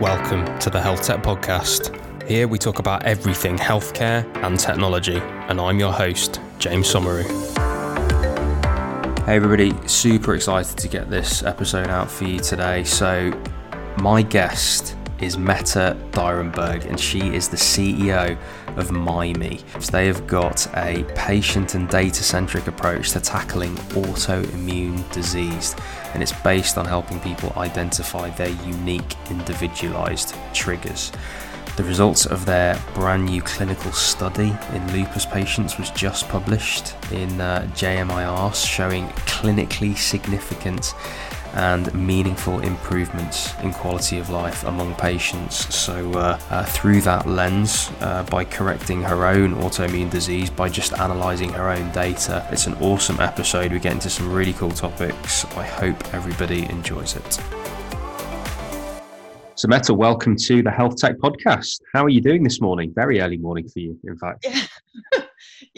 Welcome to the Health Tech Podcast. Here we talk about everything healthcare and technology, and I'm your host, James Somauroo. Hey, everybody, super excited to get this episode out for you today. So, my guest is Mette Dyhrenberg, and she is the CEO of. So they have got a patient and data centric approach to tackling autoimmune disease, and it's based on helping people identify their unique, individualized triggers. The results of their brand new clinical study in lupus patients was just published in uh, JMIR, showing clinically significant and meaningful improvements in quality of life among patients. So, uh, uh, through that lens, uh, by correcting her own autoimmune disease, by just analysing her own data, it's an awesome episode. We get into some really cool topics. I hope everybody enjoys it. So, Mette, welcome to the Health Tech Podcast. How are you doing this morning? Very early morning for you, in fact. Yeah.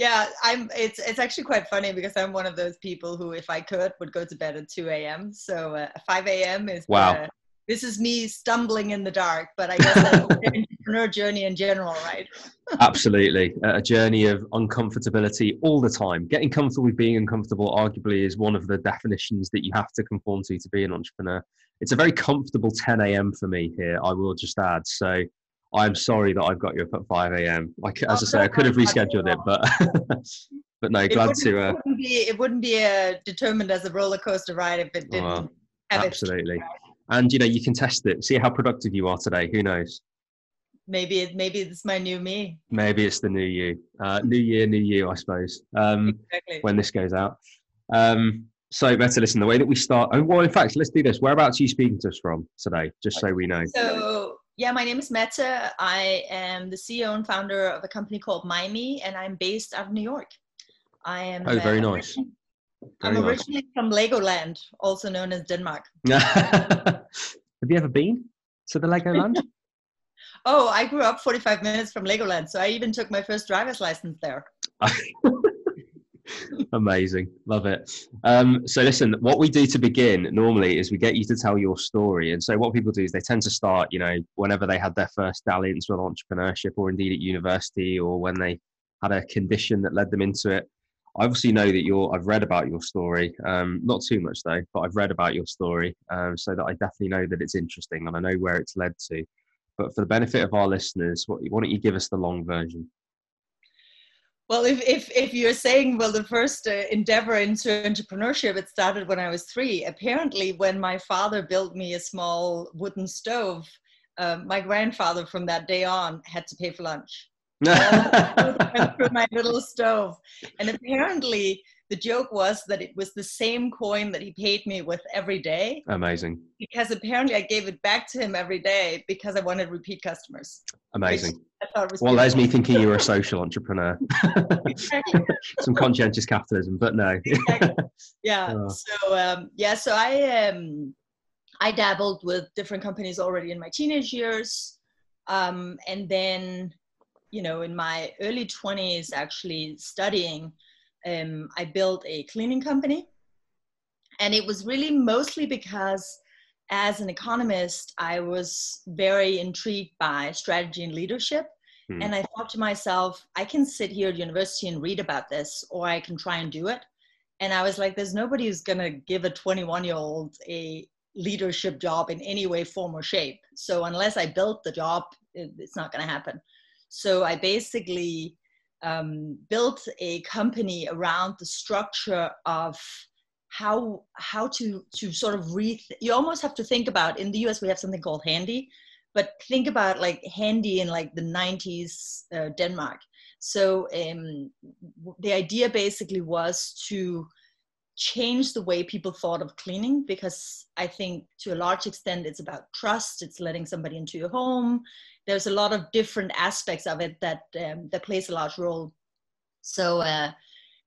yeah, I'm. It's it's actually quite funny because I'm one of those people who, if I could, would go to bed at 2 a.m. So uh, 5 a.m. is wow. Uh, this is me stumbling in the dark, but I guess that's the entrepreneur journey in general, right? Absolutely, a journey of uncomfortability all the time. Getting comfortable with being uncomfortable, arguably, is one of the definitions that you have to conform to to be an entrepreneur. It's a very comfortable 10 a.m. for me here. I will just add. So I'm sorry that I've got you up at 5 a.m. Like as I say, I could have rescheduled it, but but no, glad it to. Uh, it wouldn't be it wouldn't be uh, determined as a roller coaster ride if it didn't. Absolutely, it. and you know you can test it. See how productive you are today. Who knows? Maybe it maybe it's my new me. Maybe it's the new you. Uh, new year, new you, I suppose. Um, exactly. When this goes out. Um, so better listen. The way that we start. Oh, well, in fact, let's do this. Whereabouts are you speaking to us from today? Just so we know. So yeah, my name is Mette. I am the CEO and founder of a company called Mymee, and I'm based out of New York. I am. Oh, very uh, nice. Very I'm originally nice. from Legoland, also known as Denmark. Have you ever been to the Legoland? oh, I grew up 45 minutes from Legoland, so I even took my first driver's license there. Amazing. Love it. Um, so, listen, what we do to begin normally is we get you to tell your story. And so, what people do is they tend to start, you know, whenever they had their first dalliance with entrepreneurship or indeed at university or when they had a condition that led them into it. I obviously know that you're, I've read about your story, um, not too much though, but I've read about your story um, so that I definitely know that it's interesting and I know where it's led to. But for the benefit of our listeners, what, why don't you give us the long version? Well, if, if, if you're saying, well, the first uh, endeavor into entrepreneurship, it started when I was three. Apparently, when my father built me a small wooden stove, uh, my grandfather from that day on had to pay for lunch. through my little stove. And apparently, the joke was that it was the same coin that he paid me with every day. Amazing. Because apparently I gave it back to him every day because I wanted repeat customers. Amazing. well, there's me thinking you were a social entrepreneur. Some conscientious capitalism, but no. exactly. Yeah. Oh. So um, yeah, so I um, I dabbled with different companies already in my teenage years, um, and then you know in my early 20s actually studying um, I built a cleaning company. And it was really mostly because, as an economist, I was very intrigued by strategy and leadership. Hmm. And I thought to myself, I can sit here at university and read about this, or I can try and do it. And I was like, there's nobody who's going to give a 21 year old a leadership job in any way, form, or shape. So unless I built the job, it's not going to happen. So I basically um, built a company around the structure of how how to to sort of re you almost have to think about in the us we have something called handy but think about like handy in like the 90s uh, denmark. So um, the idea basically was to change the way people thought of cleaning because i think to a large extent it's about trust it's letting somebody into your home there's a lot of different aspects of it that um, that plays a large role. So uh,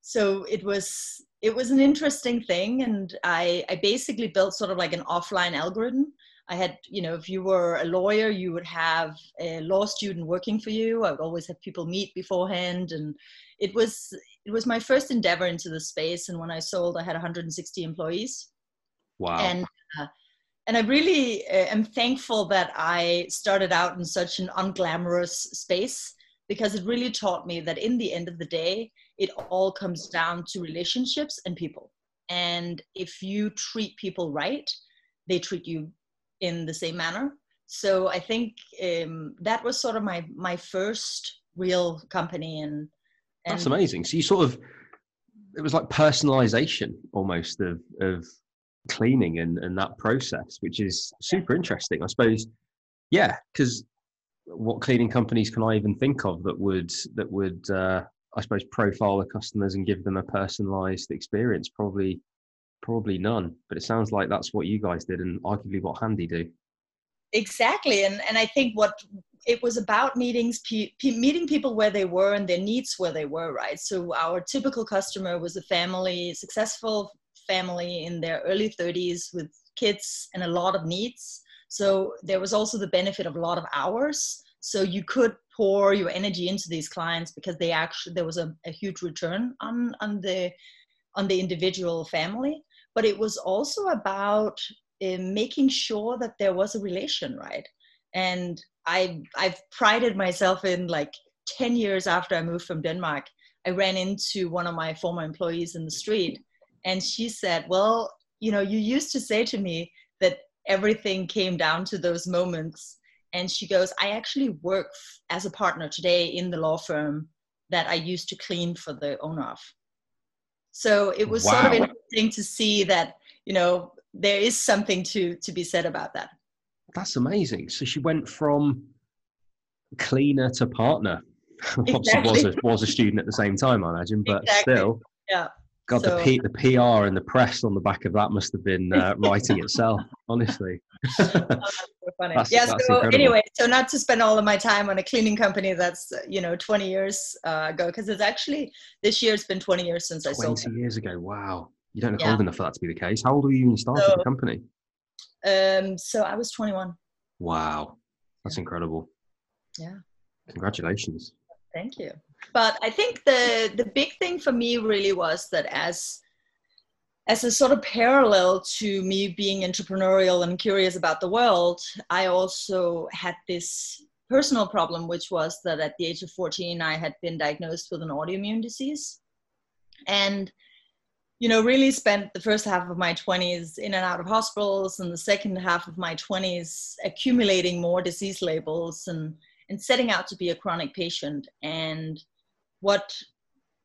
so it was it was an interesting thing, and I I basically built sort of like an offline algorithm. I had, you know, if you were a lawyer, you would have a law student working for you. I would always have people meet beforehand, and it was it was my first endeavor into the space. And when I sold, I had 160 employees. Wow! And uh, and I really uh, am thankful that I started out in such an unglamorous space because it really taught me that in the end of the day, it all comes down to relationships and people. And if you treat people right, they treat you in the same manner. So I think um, that was sort of my my first real company, and, and that's amazing. So you sort of it was like personalization almost of of cleaning and and that process, which is super interesting. I suppose, yeah, because what cleaning companies can I even think of that would that would uh, I suppose profile the customers and give them a personalized experience? Probably probably none. But it sounds like that's what you guys did, and arguably what Handy do. Exactly, and and I think what it was about meetings, pe- meeting people where they were and their needs where they were. Right. So our typical customer was a family, successful family in their early 30s with kids and a lot of needs. So there was also the benefit of a lot of hours. So you could pour your energy into these clients because they actually there was a, a huge return on on the on the individual family. But it was also about uh, making sure that there was a relation, right? And I I've prided myself in like 10 years after I moved from Denmark, I ran into one of my former employees in the street and she said, Well, you know, you used to say to me that everything came down to those moments. And she goes, I actually work as a partner today in the law firm that I used to clean for the owner of. So it was wow. sort of interesting to see that, you know, there is something to to be said about that. That's amazing. So she went from cleaner to partner. Exactly. was a, was a student at the same time, I imagine, but exactly. still. Yeah. God, so, the, P, the PR and the press on the back of that must have been uh, writing itself, honestly. oh, funny. That's, yeah. That's so incredible. anyway, so not to spend all of my time on a cleaning company that's you know 20 years uh, ago, because it's actually this year it's been 20 years since I sold. 20 years ago. Wow. You don't look yeah. old enough for that to be the case. How old were you when you started so, the company? Um, so I was 21. Wow, that's incredible. Yeah. Congratulations. Thank you but I think the the big thing for me really was that as as a sort of parallel to me being entrepreneurial and curious about the world, I also had this personal problem, which was that at the age of 14, I had been diagnosed with an autoimmune disease. And, you know, really spent the first half of my 20s in and out of hospitals, and the second half of my 20s accumulating more disease labels and, and setting out to be a chronic patient. And what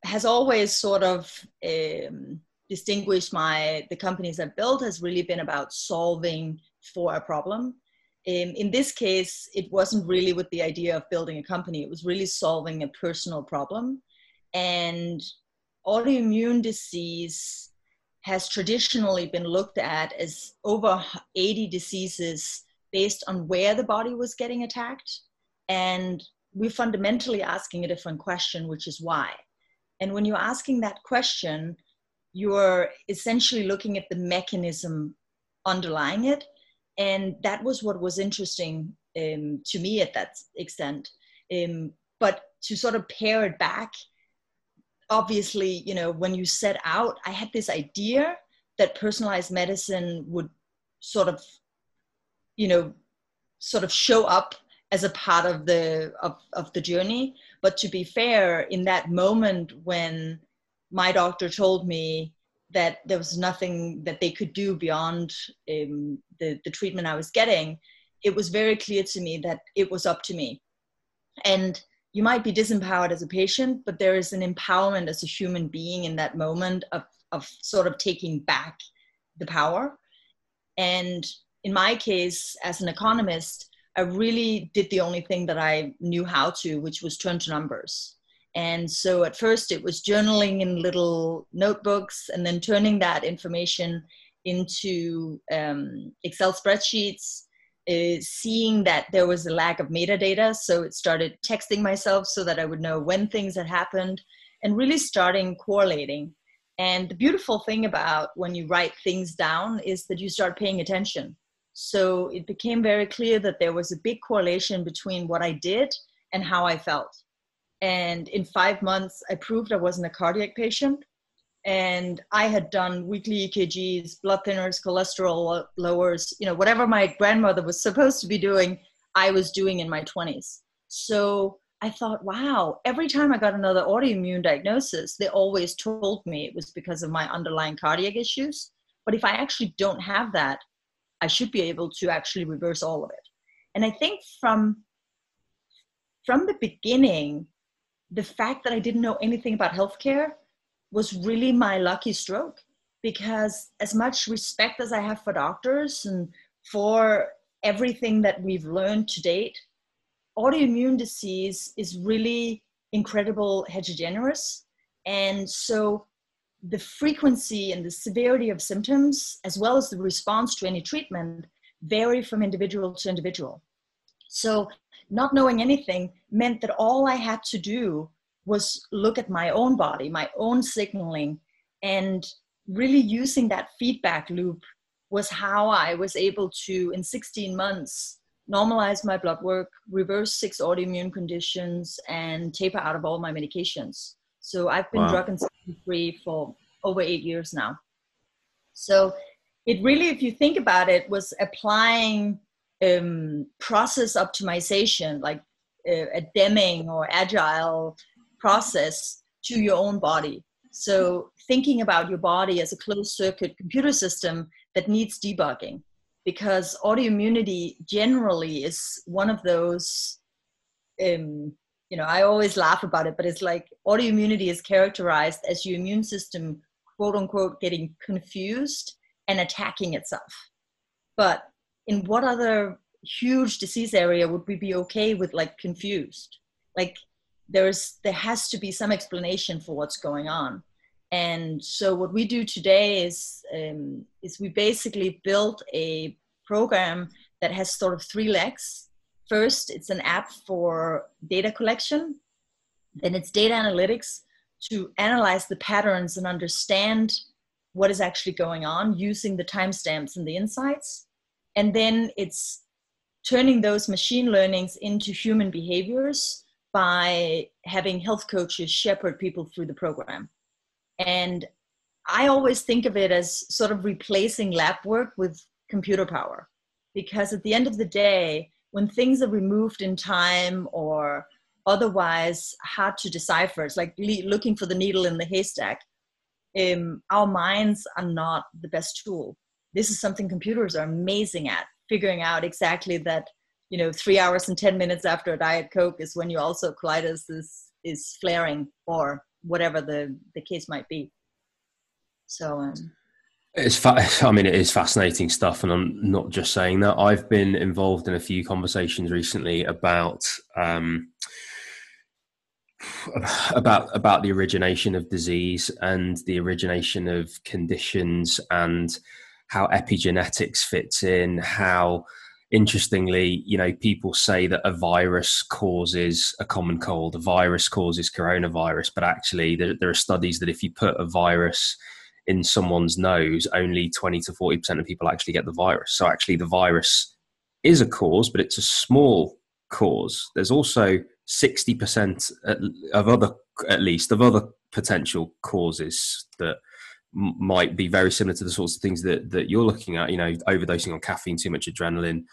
has always sort of um, distinguished my the companies I've built has really been about solving for a problem. Um, in this case, it wasn't really with the idea of building a company. It was really solving a personal problem. And autoimmune disease has traditionally been looked at as over 80 diseases based on where the body was getting attacked. And we're fundamentally asking a different question, which is why. And when you're asking that question, you're essentially looking at the mechanism underlying it. And that was what was interesting um, to me at that extent. Um, but to sort of pare it back, obviously, you know, when you set out, I had this idea that personalized medicine would sort of, you know, sort of show up as a part of the of, of the journey. But to be fair in that moment when my doctor told me that there was nothing that they could do beyond um, the, the treatment i was getting it was very clear to me that it was up to me. And you might be disempowered as a patient but there is an empowerment as a human being in that moment of, of sort of taking back the power. And in my case as an economist I really did the only thing that I knew how to, which was turn to numbers. And so at first it was journaling in little notebooks and then turning that information into um, Excel spreadsheets, uh, seeing that there was a lack of metadata. So it started texting myself so that I would know when things had happened and really starting correlating. And the beautiful thing about when you write things down is that you start paying attention. So it became very clear that there was a big correlation between what I did and how I felt. And in five months, I proved I wasn't a cardiac patient. and I had done weekly EKGs, blood thinners, cholesterol lowers, you know, whatever my grandmother was supposed to be doing, I was doing in my 20s. So I thought, wow, every time I got another autoimmune diagnosis, they always told me it was because of my underlying cardiac issues. But if I actually don't have that, I should be able to actually reverse all of it. And I think from from the beginning, the fact that I didn't know anything about healthcare was really my lucky stroke because as much respect as I have for doctors and for everything that we've learned to date, autoimmune disease is really incredible heterogeneous. And so the frequency and the severity of symptoms, as well as the response to any treatment, vary from individual to individual. So not knowing anything meant that all I had to do was look at my own body, my own signaling, and really using that feedback loop was how I was able to, in 16 months, normalize my blood work, reverse six autoimmune conditions, and taper out of all my medications. So I've been wow. drug and free for over eight years now. So it really, if you think about it, was applying um, process optimization, like uh, a Deming or Agile process to your own body. So thinking about your body as a closed circuit computer system that needs debugging because autoimmunity generally is one of those um, you know i always laugh about it but it's like autoimmunity is characterized as your immune system quote unquote getting confused and attacking itself. But in what other huge disease area would we be okay with like confused? Like there's there has to be some explanation for what's going on. And so what we do today is um, is we basically built a program that has sort of three legs first it's an app for data collection then it's data analytics to analyze the patterns and understand what is actually going on using the timestamps and the insights and then it's turning those machine learnings into human behaviors by having health coaches shepherd people through the program. And I always think of it as sort of replacing lab work with computer power. Because at the end of the day, when things are removed in time or otherwise hard to decipher, it's like looking for the needle in the haystack. Um, our minds are not the best tool. This is something computers are amazing at, figuring out exactly that you know three hours and 10 minutes after a diet coke is when you also colitis is is flaring or whatever the the case might be so um it's fa- I mean, it is fascinating stuff, and I'm not just saying that. I've been involved in a few conversations recently about um, about about the origination of disease and the origination of conditions, and how epigenetics fits in, how interestingly, you know, people say that a virus causes a common cold, a virus causes coronavirus, but actually, there, there, are studies that if you put a virus in someone's nose, only 20 to 40% of people actually get the virus. So, actually, the virus is a cause, but it's a small cause. There's also 60% of other, at least, of other potential causes that might be very similar to the sorts of things that that you're looking at. You know, overdosing on caffeine, too much adrenaline.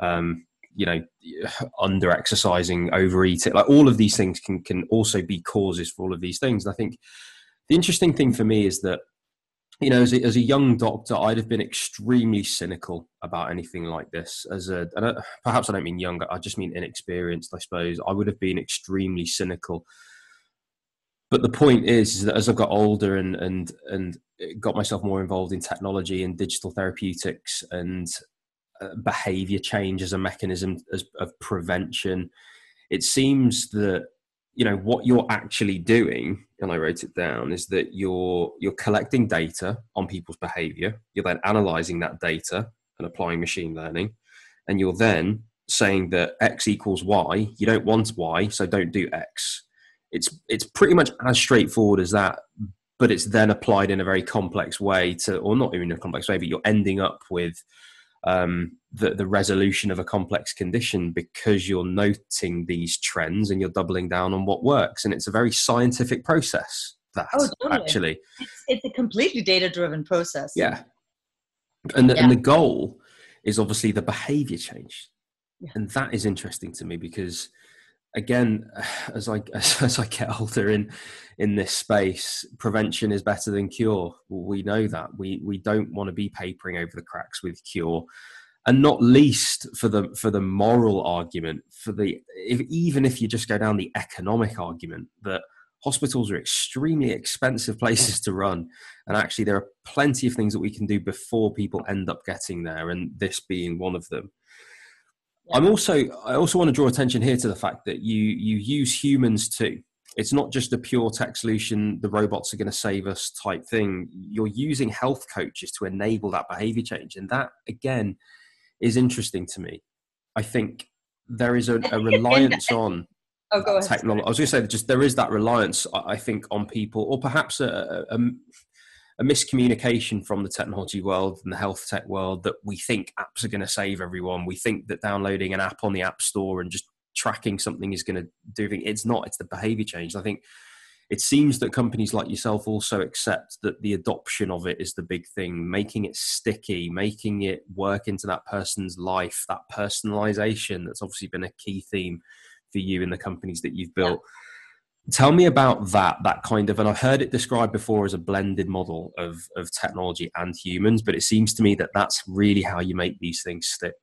Um, you know, under exercising, overeating, like all of these things can can also be causes for all of these things. And I think the interesting thing for me is that you know, as a, as a young doctor, I'd have been extremely cynical about anything like this. As a, perhaps I don't mean younger, I just mean inexperienced. I suppose I would have been extremely cynical but the point is, is that as I've got older and and and got myself more involved in technology and digital therapeutics and uh, behavior change as a mechanism as, of prevention, it seems that you know what you're actually doing and i wrote it down is that you're you're collecting data on people's behavior. You're then analyzing that data and applying machine learning. And you're then saying that x equals y. You don't want y so don't do x. It's it's pretty much as straightforward as that but it's then applied in a very complex way to or not even a complex way but you're ending up with um, the, the resolution of a complex condition because you're noting these trends and you're doubling down on what works and it's a very scientific process that oh, totally. actually. It's, it's, a completely data driven process. Yeah. And the, yeah. and the goal is obviously the behavior change. Yeah. And that is interesting to me because again, as I as I get older in in this space, prevention is better than cure. We know that. We we don't want to be papering over the cracks with cure and not least for the for the moral argument for the if, even if you just go down the economic argument that hospitals are extremely expensive places to run and actually there are plenty of things that we can do before people end up getting there and this being one of them yeah. i'm also i also want to draw attention here to the fact that you you use humans too it's not just a pure tech solution the robots are going to save us type thing you're using health coaches to enable that behavior change and that again is interesting to me. I think there is a, a reliance on oh, ahead. technology. I was going to say that just there is that reliance, I think, on people, or perhaps a, a, a, miscommunication from the technology world and the health tech world that we think apps are going to save everyone. We think that downloading an app on the app store and just tracking something is going to do. Things. It's not. It's the behavior change. I think it seems that companies like yourself also accept that the adoption of it is the big thing, making it sticky, making it work into that person's life, that personalization that's obviously been a key theme for you in the companies that you've built. Yeah. Tell me about that, that kind of, and I've heard it described before as a blended model of, of technology and humans, but it seems to me that that's really how you make these things stick.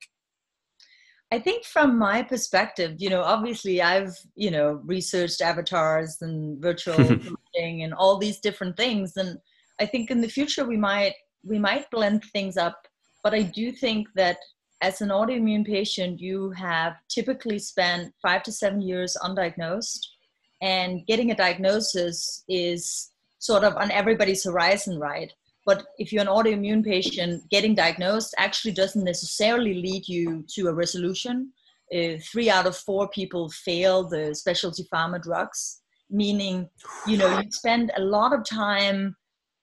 I think from my perspective, you know, obviously I've, you know, researched avatars and virtual and all these different things. And I think in the future we might we might blend things up. But I do think that as an autoimmune patient, you have typically spent five to seven years undiagnosed. And getting a diagnosis is sort of on everybody's horizon, right? But if you're an autoimmune patient, getting diagnosed actually doesn't necessarily lead you to a resolution. Uh, three out of four people fail the specialty pharma drugs, meaning, you know, you spend a lot of time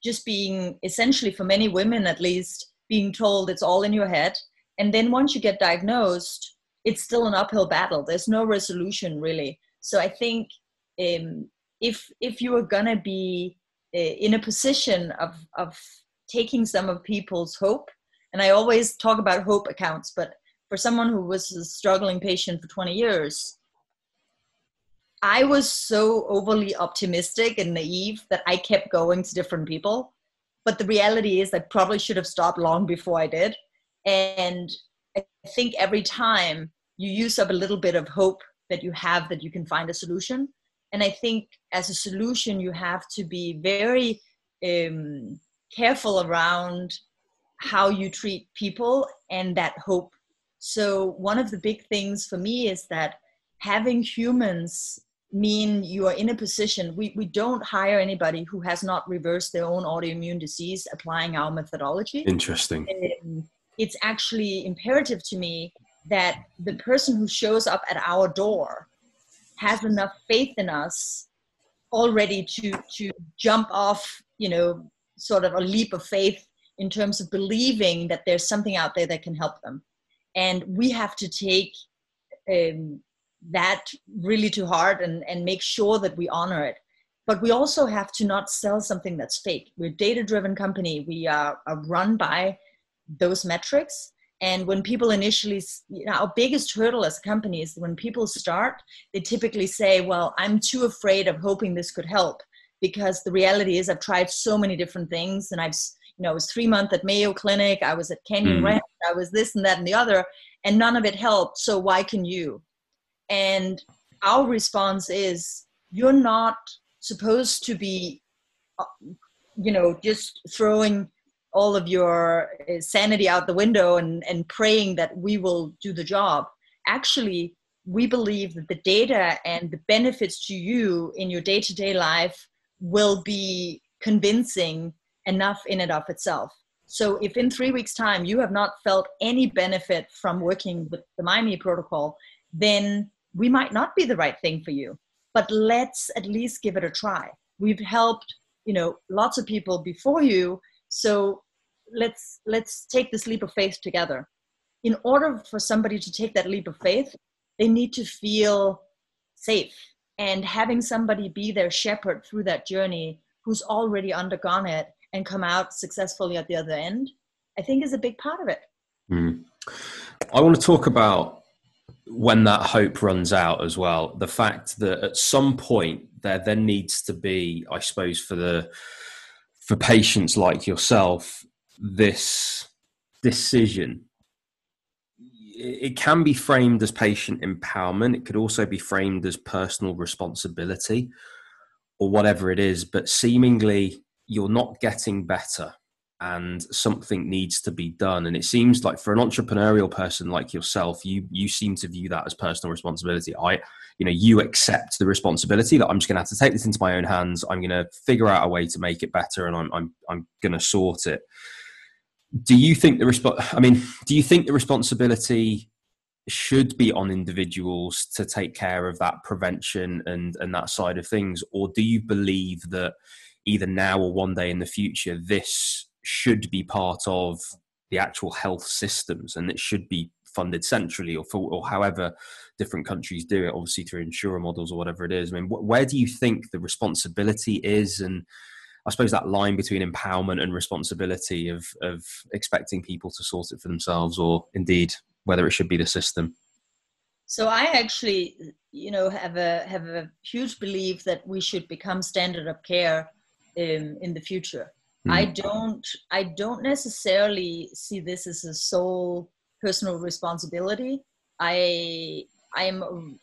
just being essentially, for many women at least, being told it's all in your head. And then once you get diagnosed, it's still an uphill battle. There's no resolution really. So I think um, if if you are gonna be in a position of of taking some of people's hope and i always talk about hope accounts but for someone who was a struggling patient for 20 years i was so overly optimistic and naive that i kept going to different people. But the reality is i probably should have stopped long before i did. And i think every time you use up a little bit of hope that you have that you can find a solution and i think as a solution you have to be very um, careful around how you treat people and that hope. So one of the big things for me is that having humans mean you are in a position we, we don't hire anybody who has not reversed their own autoimmune disease applying our methodology. Interesting. Um, it's actually imperative to me that the person who shows up at our door has enough faith in us already to to jump off you know sort of a leap of faith in terms of believing that there's something out there that can help them. And we have to take um, that really to heart and, and make sure that we honor it. But we also have to not sell something that's fake. We're a data driven company. We are, are run by those metrics and when people initially, you know, our biggest hurdle as a company is when people start, they typically say, well, I'm too afraid of hoping this could help because the reality is I've tried so many different things and I've, you know, I was three months at Mayo Clinic, I was at Canyon mm. Ranch, I was this and that and the other, and none of it helped. So why can you? And our response is, you're not supposed to be, uh, you know, just throwing all of your uh, sanity out the window and, and praying that we will do the job. Actually, we believe that the data and the benefits to you in your day to day life will be convincing enough in and of itself. So, if in three weeks' time you have not felt any benefit from working with the Mymee protocol, then we might not be the right thing for you. But let's at least give it a try. We've helped, you know, lots of people before you so let's let's take this leap of faith together. In order for somebody to take that leap of faith, they need to feel safe and having somebody be their shepherd through that journey who's already undergone it and come out successfully at the other end, I think is a big part of it. Mm. I want to talk about when that hope runs out as well. The fact that at some point there then needs to be, I suppose, for the for patients like yourself, this decision. It can be framed as patient empowerment. It could also be framed as personal responsibility or whatever it is, but seemingly you're not getting better and something needs to be done. And it seems like for an entrepreneurial person like yourself you you seem to view that as personal responsibility. I you know you accept the responsibility that i'm just going to have to take this into my own hands. I'm going to figure out a way to make it better and i'm i'm, I'm going to sort it. Do you think the resp- i mean do you think the responsibility should be on individuals to take care of that prevention and and that side of things? Or do you believe that either now or one day in the future this should be part of the actual health systems and it should be funded centrally or for, or however different countries do it obviously through insurer models or whatever it is i mean wh- where do you think the responsibility is and I suppose that line between empowerment and responsibility of of expecting people to sort it for themselves, or indeed whether it should be the system. So I actually, you know, have a have a huge belief that we should become standard of care in, in the future. Mm. I don't I don't necessarily see this as a sole personal responsibility. I I'm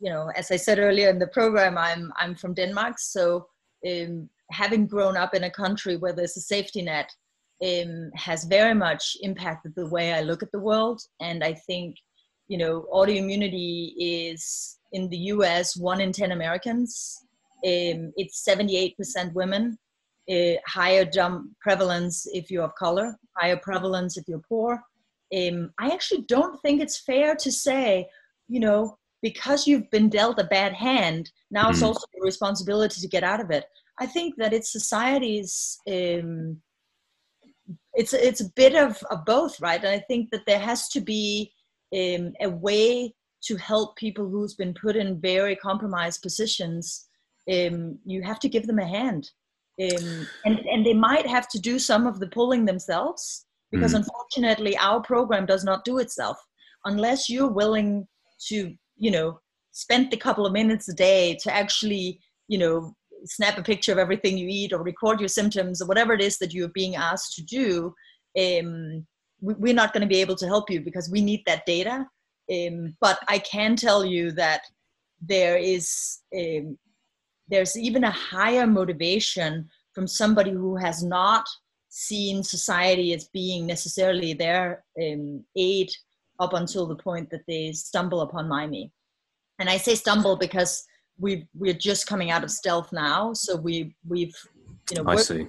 you know, as I said earlier in the program, I'm I'm from Denmark, so um, having grown up in a country where there's a safety net um, has very much impacted the way I look at the world. And I think, you know, autoimmunity is in the US one in 10 Americans. Um, it's 78% women, uh, higher jump prevalence if you're of color, higher prevalence if you're poor. Um, I actually don't think it's fair to say, you know, because you've been dealt a bad hand, now mm-hmm. it's also your responsibility to get out of it. I think that it's society's um, it's it's a bit of, of both, right? And I think that there has to be um, a way to help people who's been put in very compromised positions. Um, you have to give them a hand, um, and and they might have to do some of the pulling themselves because mm. unfortunately our program does not do itself unless you're willing to you know spend a couple of minutes a day to actually you know snap a picture of everything you eat or record your symptoms or whatever it is that you're being asked to do um, we, are not going to be able to help you because we need that data um, but i can tell you that there is um, there's even a higher motivation from somebody who has not seen society as being necessarily their um, aid up until the point that they stumble upon Mymee. And I say stumble because we we're just coming out of stealth now, so we we've you know worked, I see.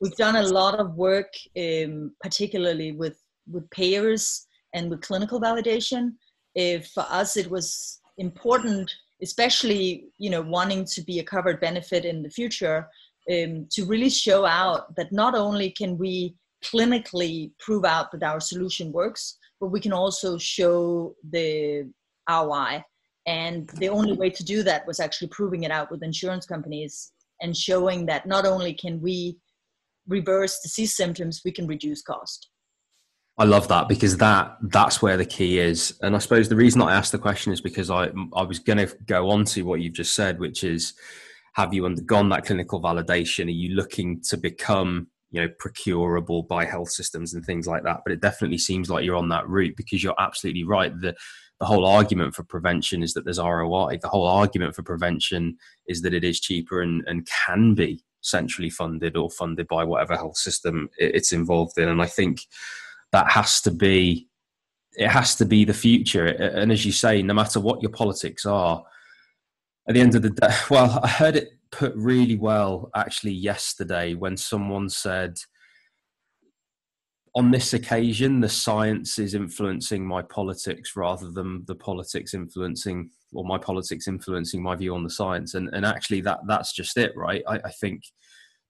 We've done a lot of work, um, particularly with with payers and with clinical validation. If for us, it was important, especially you know wanting to be a covered benefit in the future, um, to really show out that not only can we clinically prove out that our solution works, but we can also show the ROI and the only way to do that was actually proving it out with insurance companies and showing that not only can we reverse disease symptoms, we can reduce cost. I love that because that that's where the key is. And I suppose the reason I asked the question is because I I was going to go on to what you've just said, which is have you undergone that clinical validation? Are you looking to become you know procurable by health systems and things like that? But it definitely seems like you're on that route because you're absolutely right. The the whole argument for prevention is that there's ROI. The whole argument for prevention is that it is cheaper and, and can be centrally funded or funded by whatever health system it's involved in. And I think that has to be it has to be the future. And as you say, no matter what your politics are, at the end of the day, well, I heard it put really well actually yesterday when someone said on this occasion, the science is influencing my politics rather than the politics influencing or my politics influencing my view on the science. And and actually, that that's just it, right? I, I think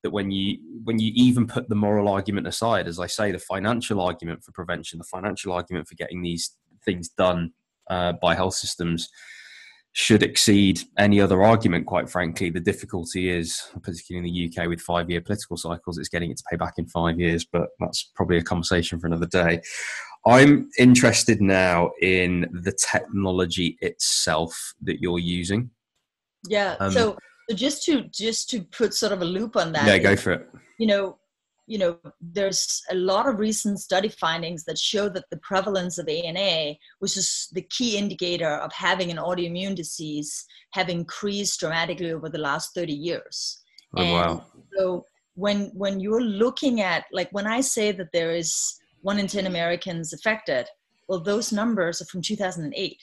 that when you when you even put the moral argument aside, as I say, the financial argument for prevention, the financial argument for getting these things done uh, by health systems, should exceed any other argument, quite frankly. The difficulty is, particularly in the UK with five year political cycles, it's getting it to pay back in five years, but that's probably a conversation for another day. I'm interested now in the technology itself that you're using. Yeah. Um, so, so just to just to put sort of a loop on that. Yeah, go for it. You know, you know, there's a lot of recent study findings that show that the prevalence of ANA, which is the key indicator of having an autoimmune disease, have increased dramatically over the last 30 years. Oh, and wow. So when when you're looking at like when I say that there is one in 10 Americans affected, well, those numbers are from 2008.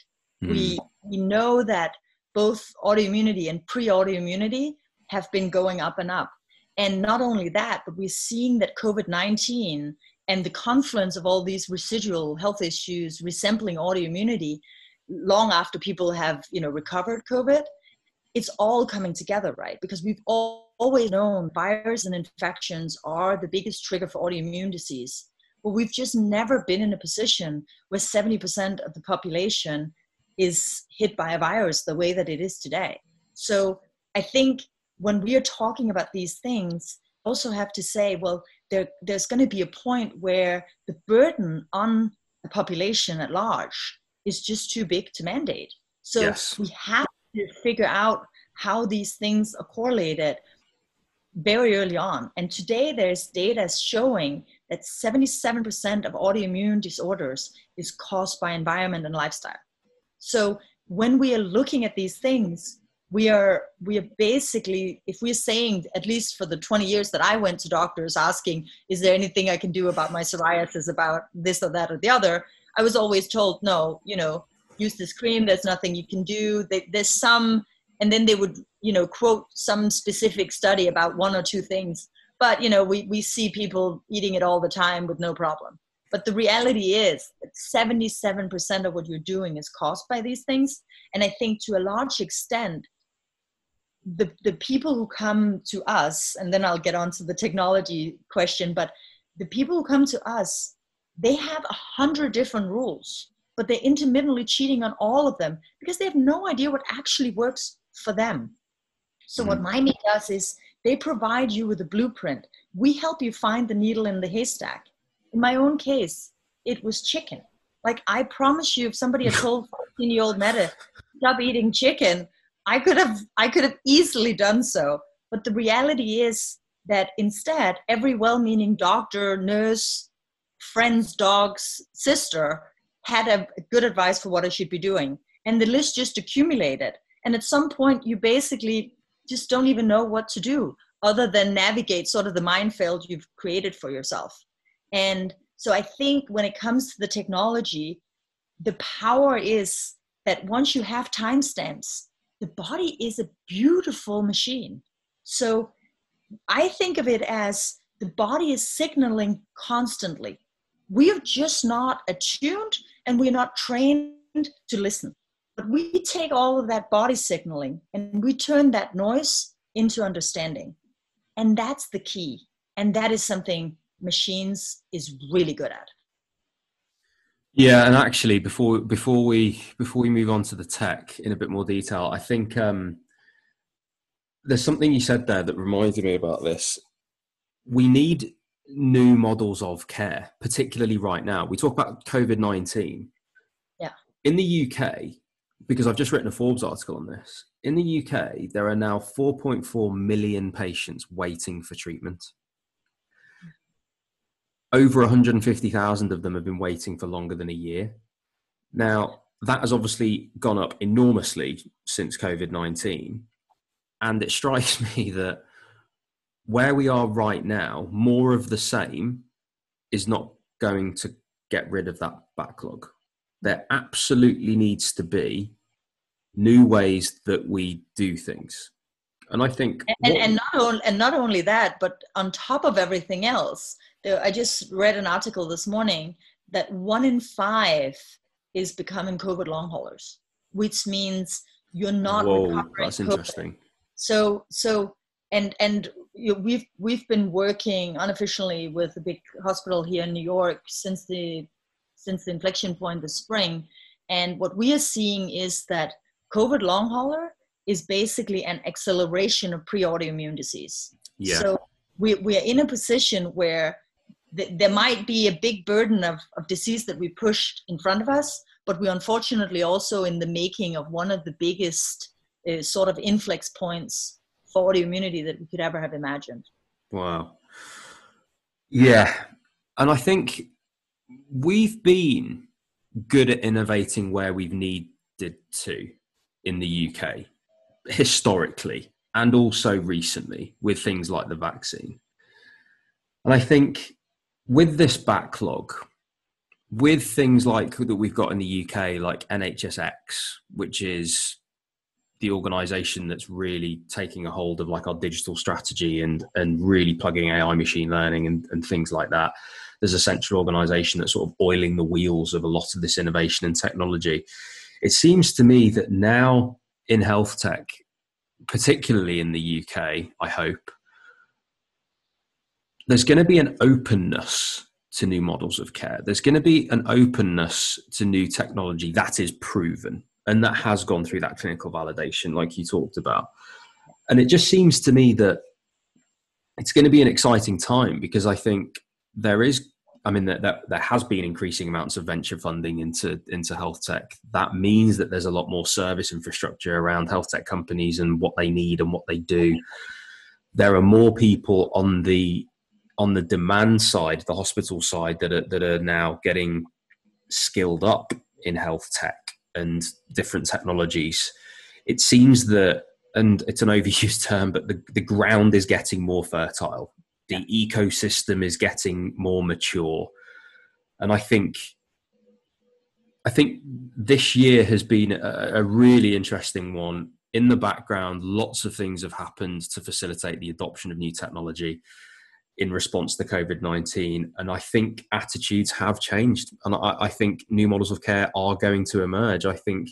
Mm. We we know that both autoimmunity and pre-autoimmunity have been going up and up. And not only that, but we're seeing that COVID 19 and the confluence of all these residual health issues resembling autoimmunity long after people have you know recovered covid it's all coming together right? Because we've all, always known viruses and infections are the biggest trigger for autoimmune disease but we've just never been in a position where 70% of the population is hit by a virus the way that it is today so i think when we are talking about these things, also have to say, well, there, there's going to be a point where the burden on the population at large is just too big to mandate. So yes. we have to figure out how these things are correlated very early on. And today there's data showing that 77% of autoimmune disorders is caused by environment and lifestyle. So when we are looking at these things, we are we are basically if we're saying at least for the 20 years that i went to doctors asking is there anything i can do about my psoriasis about this or that or the other? I was always told no you know use this cream there's nothing you can do. There's some and then they would you know quote some specific study about one or two things. But you know we, we see people eating it all the time with no problem but the reality is that 77% of what you're doing is caused by these things and i think to a large extent the, the people who come to us, and then I'll get on to the technology question, but the people who come to us, they have a hundred different rules, but they're intermittently cheating on all of them because they have no idea what actually works for them. So mm-hmm. what Mymee does is they provide you with a blueprint. We help you find the needle in the haystack. In my own case, it was chicken. Like I promise you, if somebody had told 14 year old Mette, stop eating chicken, I could have I could have easily done so. But the reality is that instead, every well-meaning doctor, nurse, friend's dog's sister had a good advice for what I should be doing. And the list just accumulated. And at some point you basically just don't even know what to do other than navigate sort of the minefield you've created for yourself. And so I think when it comes to the technology, the power is that once you have timestamps, the body is a beautiful machine. So I think of it as the body is signaling constantly. We are just not attuned and we're not trained to listen. But we take all of that body signaling and we turn that noise into understanding. And that's the key. And that is something machines is really good at. Yeah, and actually, before before we before we move on to the tech in a bit more detail, I think um, there's something you said there that reminded me about this. We need new models of care, particularly right now. We talk about COVID nineteen. Yeah. In the UK, because I've just written a Forbes article on this. In the UK, there are now 4.4 million patients waiting for treatment over 150,000 of them have been waiting for longer than a year. Now, that has obviously gone up enormously since COVID 19. And it strikes me that where we are right now, more of the same is not going to get rid of that backlog. There absolutely needs to be new ways that we do things. And I think, and, what, and, not only, and not only that, but on top of everything else, I just read an article this morning that one in five is becoming COVID long haulers, which means you're not Whoa, recovering. That's COVID. interesting. So, so, and and you know, we've we've been working unofficially with a big hospital here in New York since the since the inflection point this spring, and what we are seeing is that COVID long hauler is basically an acceleration of pre-autoimmune disease. Yeah. So we, we are in a position where th- there might be a big burden of, of disease that we pushed in front of us, but we unfortunately also in the making of one of the biggest uh, sort of inflex points for autoimmunity that we could ever have imagined. Wow. Yeah. And I think we've been good at innovating where we've needed to in the UK historically and also recently with things like the vaccine. And I think with this backlog, with things like that we've got in the UK, like NHSX, which is the organization that's really taking a hold of like our digital strategy and and really plugging AI machine learning and, and things like that. There's a central organization that's sort of oiling the wheels of a lot of this innovation and technology. It seems to me that now in health tech, particularly in the UK, I hope, there's going to be an openness to new models of care. There's going to be an openness to new technology that is proven and that has gone through that clinical validation, like you talked about. And it just seems to me that it's going to be an exciting time because I think there is I mean, there, there, there, has been increasing amounts of venture funding into into health tech. That means that there's a lot more service infrastructure around health tech companies and what they need and what they do. There are more people on the on the demand side, the hospital side, that are that are now getting skilled up in health tech and different technologies. It seems that, and it's an overused term, but the, the ground is getting more fertile the ecosystem is getting more mature. And i think i think this year has been a, a, really interesting one. In the background lots of things have happened to facilitate the adoption of new technology in response to covid-19 and i think attitudes have changed. And I, I think new models of care are going to emerge. I think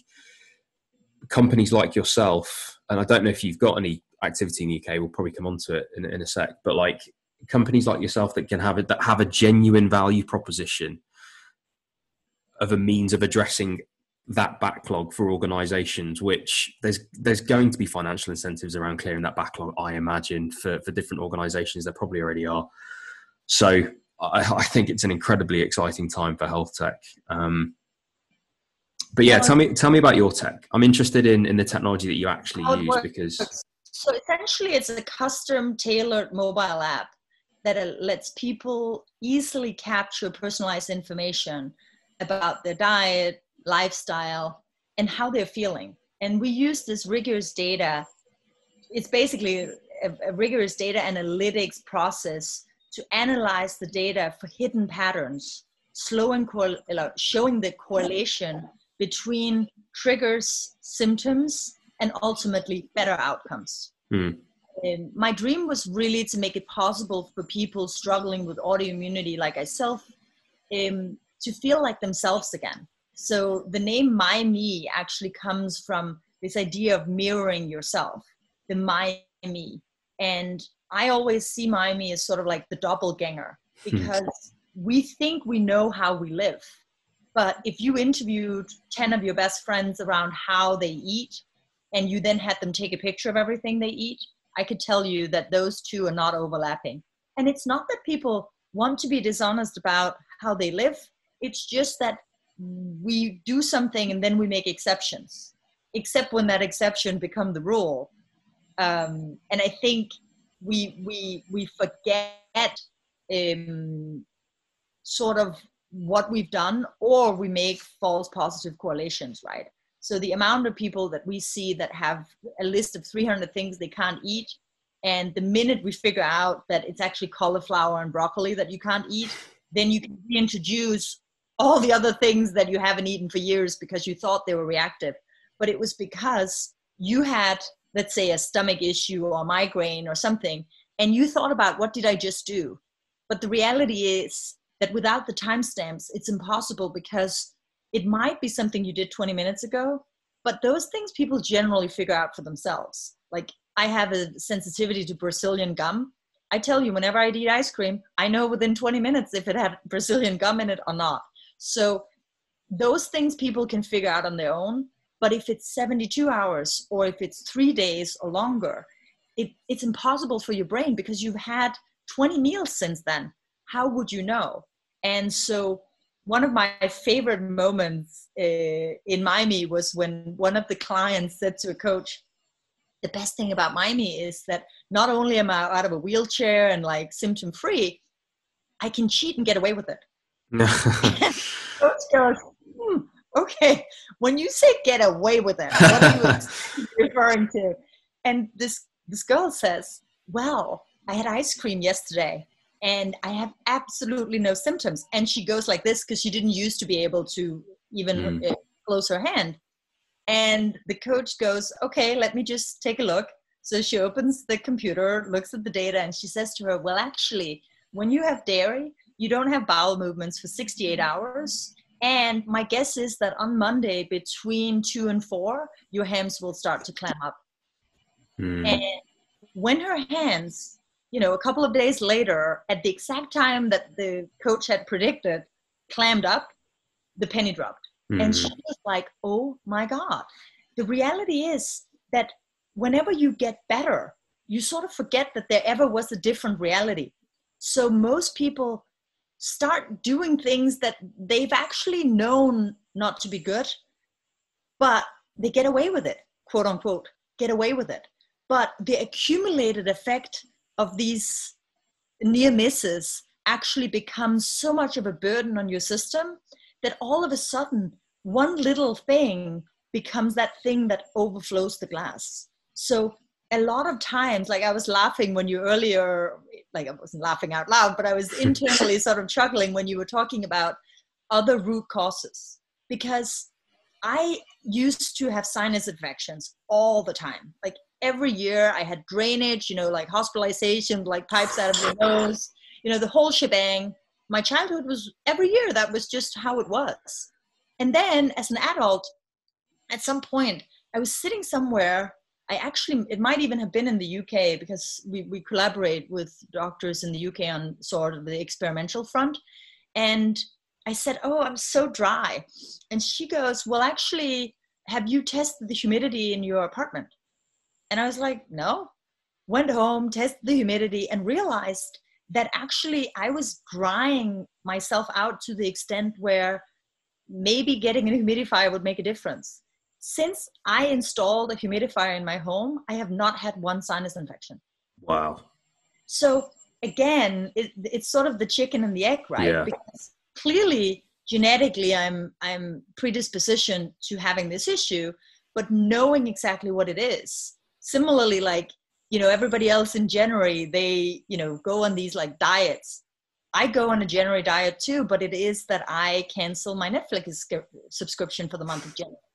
companies like yourself and i don't know if you've got any activity in the uk we'll probably come on to it in, in a sec but like companies like yourself that can have it that have a genuine value proposition of a means of addressing that backlog for organizations which there's there's going to be financial incentives around clearing that backlog i imagine for for different organizations. There probably already are. So i, I think it's an incredibly exciting time for health tech. Um, but yeah tell me tell me about your tech. I'm interested in in the technology that you actually use because so essentially it's a custom tailored mobile app that lets people easily capture personalized information about their diet, lifestyle, and how they're feeling. And we use this rigorous data. It's basically a, a rigorous data analytics process to analyze the data for hidden patterns, showing the correlation between triggers, symptoms, and ultimately better outcomes. Mm um, my dream was really to make it possible for people struggling with autoimmunity like myself um, to feel like themselves again. So the name Mymee actually comes from this idea of mirroring yourself, the My Me. And I always see Mymee as sort of like the doppelganger hmm. because we think we know how we live. But if you interviewed 10 of your best friends around how they eat, and you then had them take a picture of everything they eat, I could tell you that those two are not overlapping. And it's not that people want to be dishonest about how they live, it's just that we do something and then we make exceptions, except when that exception become the rule. Um, and I think we we we forget um, sort of what we've done, or we make false positive correlations, right? So the amount of people that we see that have a list of 300 things they can't eat, and the minute we figure out that it's actually cauliflower and broccoli that you can't eat, then you can reintroduce all the other things that you haven't eaten for years because you thought they were reactive. But it was because you had, let's say, a stomach issue or migraine or something, and you thought about what did I just do? But the reality is that without the timestamps, it's impossible because it might be something you did 20 minutes ago, but those things people generally figure out for themselves. Like I have a sensitivity to Brazilian gum. I tell you, whenever I eat ice cream, I know within 20 minutes if it had Brazilian gum in it or not. So those things people can figure out on their own. But if it's 72 hours or if it's three days or longer, it, it's impossible for your brain because you've had 20 meals since then. How would you know? And so, one of my favorite moments uh, in Mymee was when one of the clients said to a coach, the best thing about Mymee is that not only am I out of a wheelchair and like symptom free, I can cheat and get away with it. coach goes, hmm, okay, when you say get away with it, what are you referring to? And this this girl says, well, I had ice cream yesterday and I have absolutely no symptoms. And she goes like this because she didn't used to be able to even mm. close her hand. And the coach goes, okay, let me just take a look. So she opens the computer, looks at the data, and she says to her, well, actually, when you have dairy, you don't have bowel movements for 68 hours. And my guess is that on Monday, between two and four, your hands will start to clam up. Mm. And when her hands, you know, a couple of days later, at the exact time that the coach had predicted, clammed up, the penny dropped. Mm. And she was like, oh my God. The reality is that whenever you get better, you sort of forget that there ever was a different reality. So most people start doing things that they've actually known not to be good, but they get away with it, quote unquote, get away with it. But the accumulated effect of these near misses actually becomes so much of a burden on your system that all of a sudden one little thing becomes that thing that overflows the glass. So a lot of times, like I was laughing when you earlier, like I wasn't laughing out loud, but I was internally sort of chuckling when you were talking about other root causes because I used to have sinus infections all the time. Like every year I had drainage, you know, like hospitalization, like pipes out of your nose, you know, the whole shebang. My childhood was every year, that was just how it was. And then as an adult, at some point, I was sitting somewhere. I actually, it might even have been in the UK because we, we collaborate with doctors in the UK on sort of the experimental front. And I said, Oh, I'm so dry. And she goes, Well, actually, have you tested the humidity in your apartment? And I was like, no. Went home, tested the humidity, and realized that actually I was drying myself out to the extent where maybe getting a humidifier would make a difference. Since I installed a humidifier in my home, I have not had one sinus infection. Wow. So again, it, it's sort of the chicken and the egg, right? Yeah. Because clearly, genetically, I'm I'm predisposition to having this issue, but knowing exactly what it is similarly like you know everybody else in january they you know go on these like diets i go on a january diet too but it is that i cancel my netflix subscription for the month of january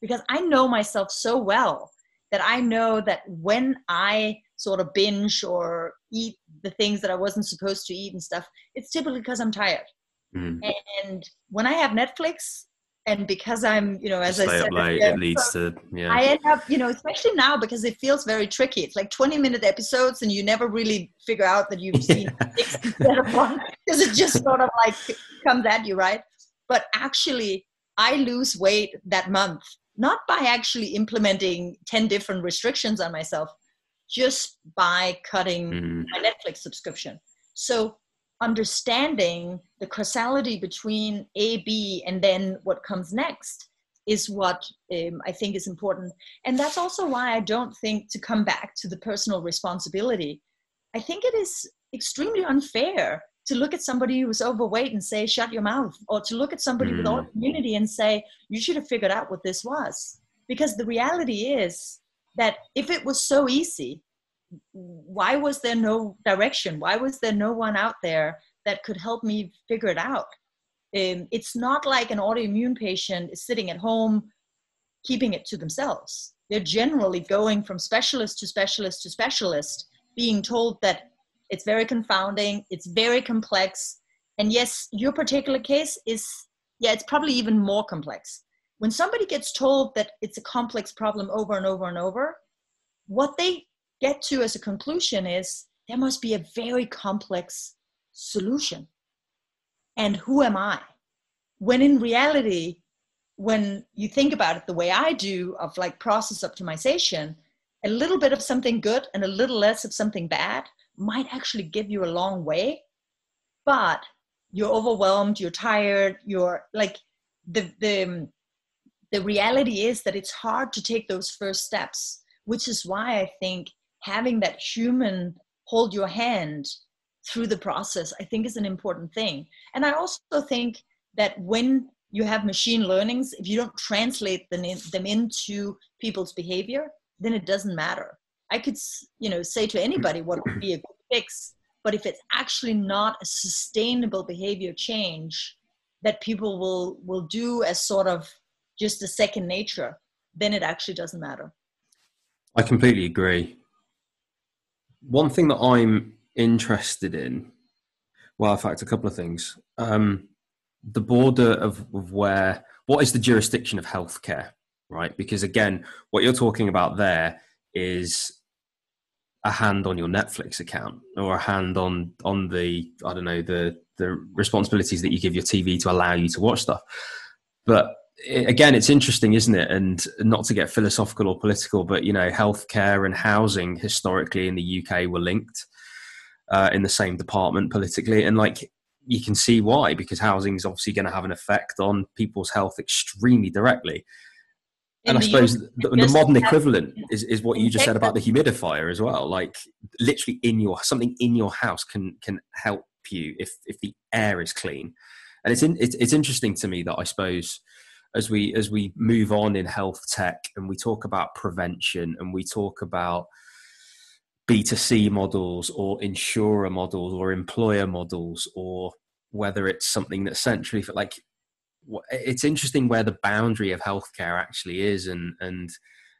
because i know myself so well that i know that when i sort of binge or eat the things that i wasn't supposed to eat and stuff it's typically because i'm tired mm. and when i have netflix and because I'm, you know, as Stay I said, late, it leads to yeah. I end up, you know, especially now because it feels very tricky. It's like 20 minute episodes, and you never really figure out that you've seen six instead of one because it just sort of like comes at you, right? But actually, I lose weight that month not by actually implementing 10 different restrictions on myself, just by cutting mm. my Netflix subscription. So understanding the causality between A, B, and then what comes next is what um, I think is important. And that's also why I don't think to come back to the personal responsibility, I think it is extremely unfair to look at somebody who's overweight and say, shut your mouth, or to look at somebody mm. with autoimmunity and say, you should have figured out what this was. Because the reality is that if it was so easy, why was there no direction? Why was there no one out there that could help me figure it out? Um, it's not like an autoimmune patient is sitting at home keeping it to themselves. They're generally going from specialist to specialist to specialist, being told that it's very confounding, it's very complex. And yes, your particular case is, yeah, it's probably even more complex. When somebody gets told that it's a complex problem over and over and over, what they get to as a conclusion is there must be a very complex solution. And who am I? When in reality, when you think about it the way I do of like process optimization, a little bit of something good and a little less of something bad might actually give you a long way. But you're overwhelmed, you're tired, you're like the the the reality is that it's hard to take those first steps, which is why I think having that human hold your hand through the process, I think is an important thing. And I also think that when you have machine learnings, if you don't translate them, in, them into people's behavior, then it doesn't matter. I could, you know, say to anybody what would be a good fix, but if it's actually not a sustainable behavior change that people will will do as sort of just a second nature, then it actually doesn't matter. I completely agree. One thing that I'm interested in, well, in fact, a couple of things. Um, the border of, of where, what is the jurisdiction of healthcare, right? Because again, what you're talking about there is a hand on your Netflix account or a hand on on the I don't know the the responsibilities that you give your TV to allow you to watch stuff. But again, it's interesting, isn't it? And not to get philosophical or political, but you know, healthcare and housing historically in the UK were linked uh, in the same department politically, and like you can see why because housing is obviously going to have an effect on people's health extremely directly. and I suppose the, the modern equivalent is, is what you just said about the humidifier as well. Like literally in your something in your house can can help you if if the air is clean. And it's in, it's, it's interesting to me that I suppose as we as we move on in health tech and we talk about prevention and we talk about B2C models or insurer models or employer models or whether it's something that's centrally for like it's interesting where the boundary of healthcare actually is and and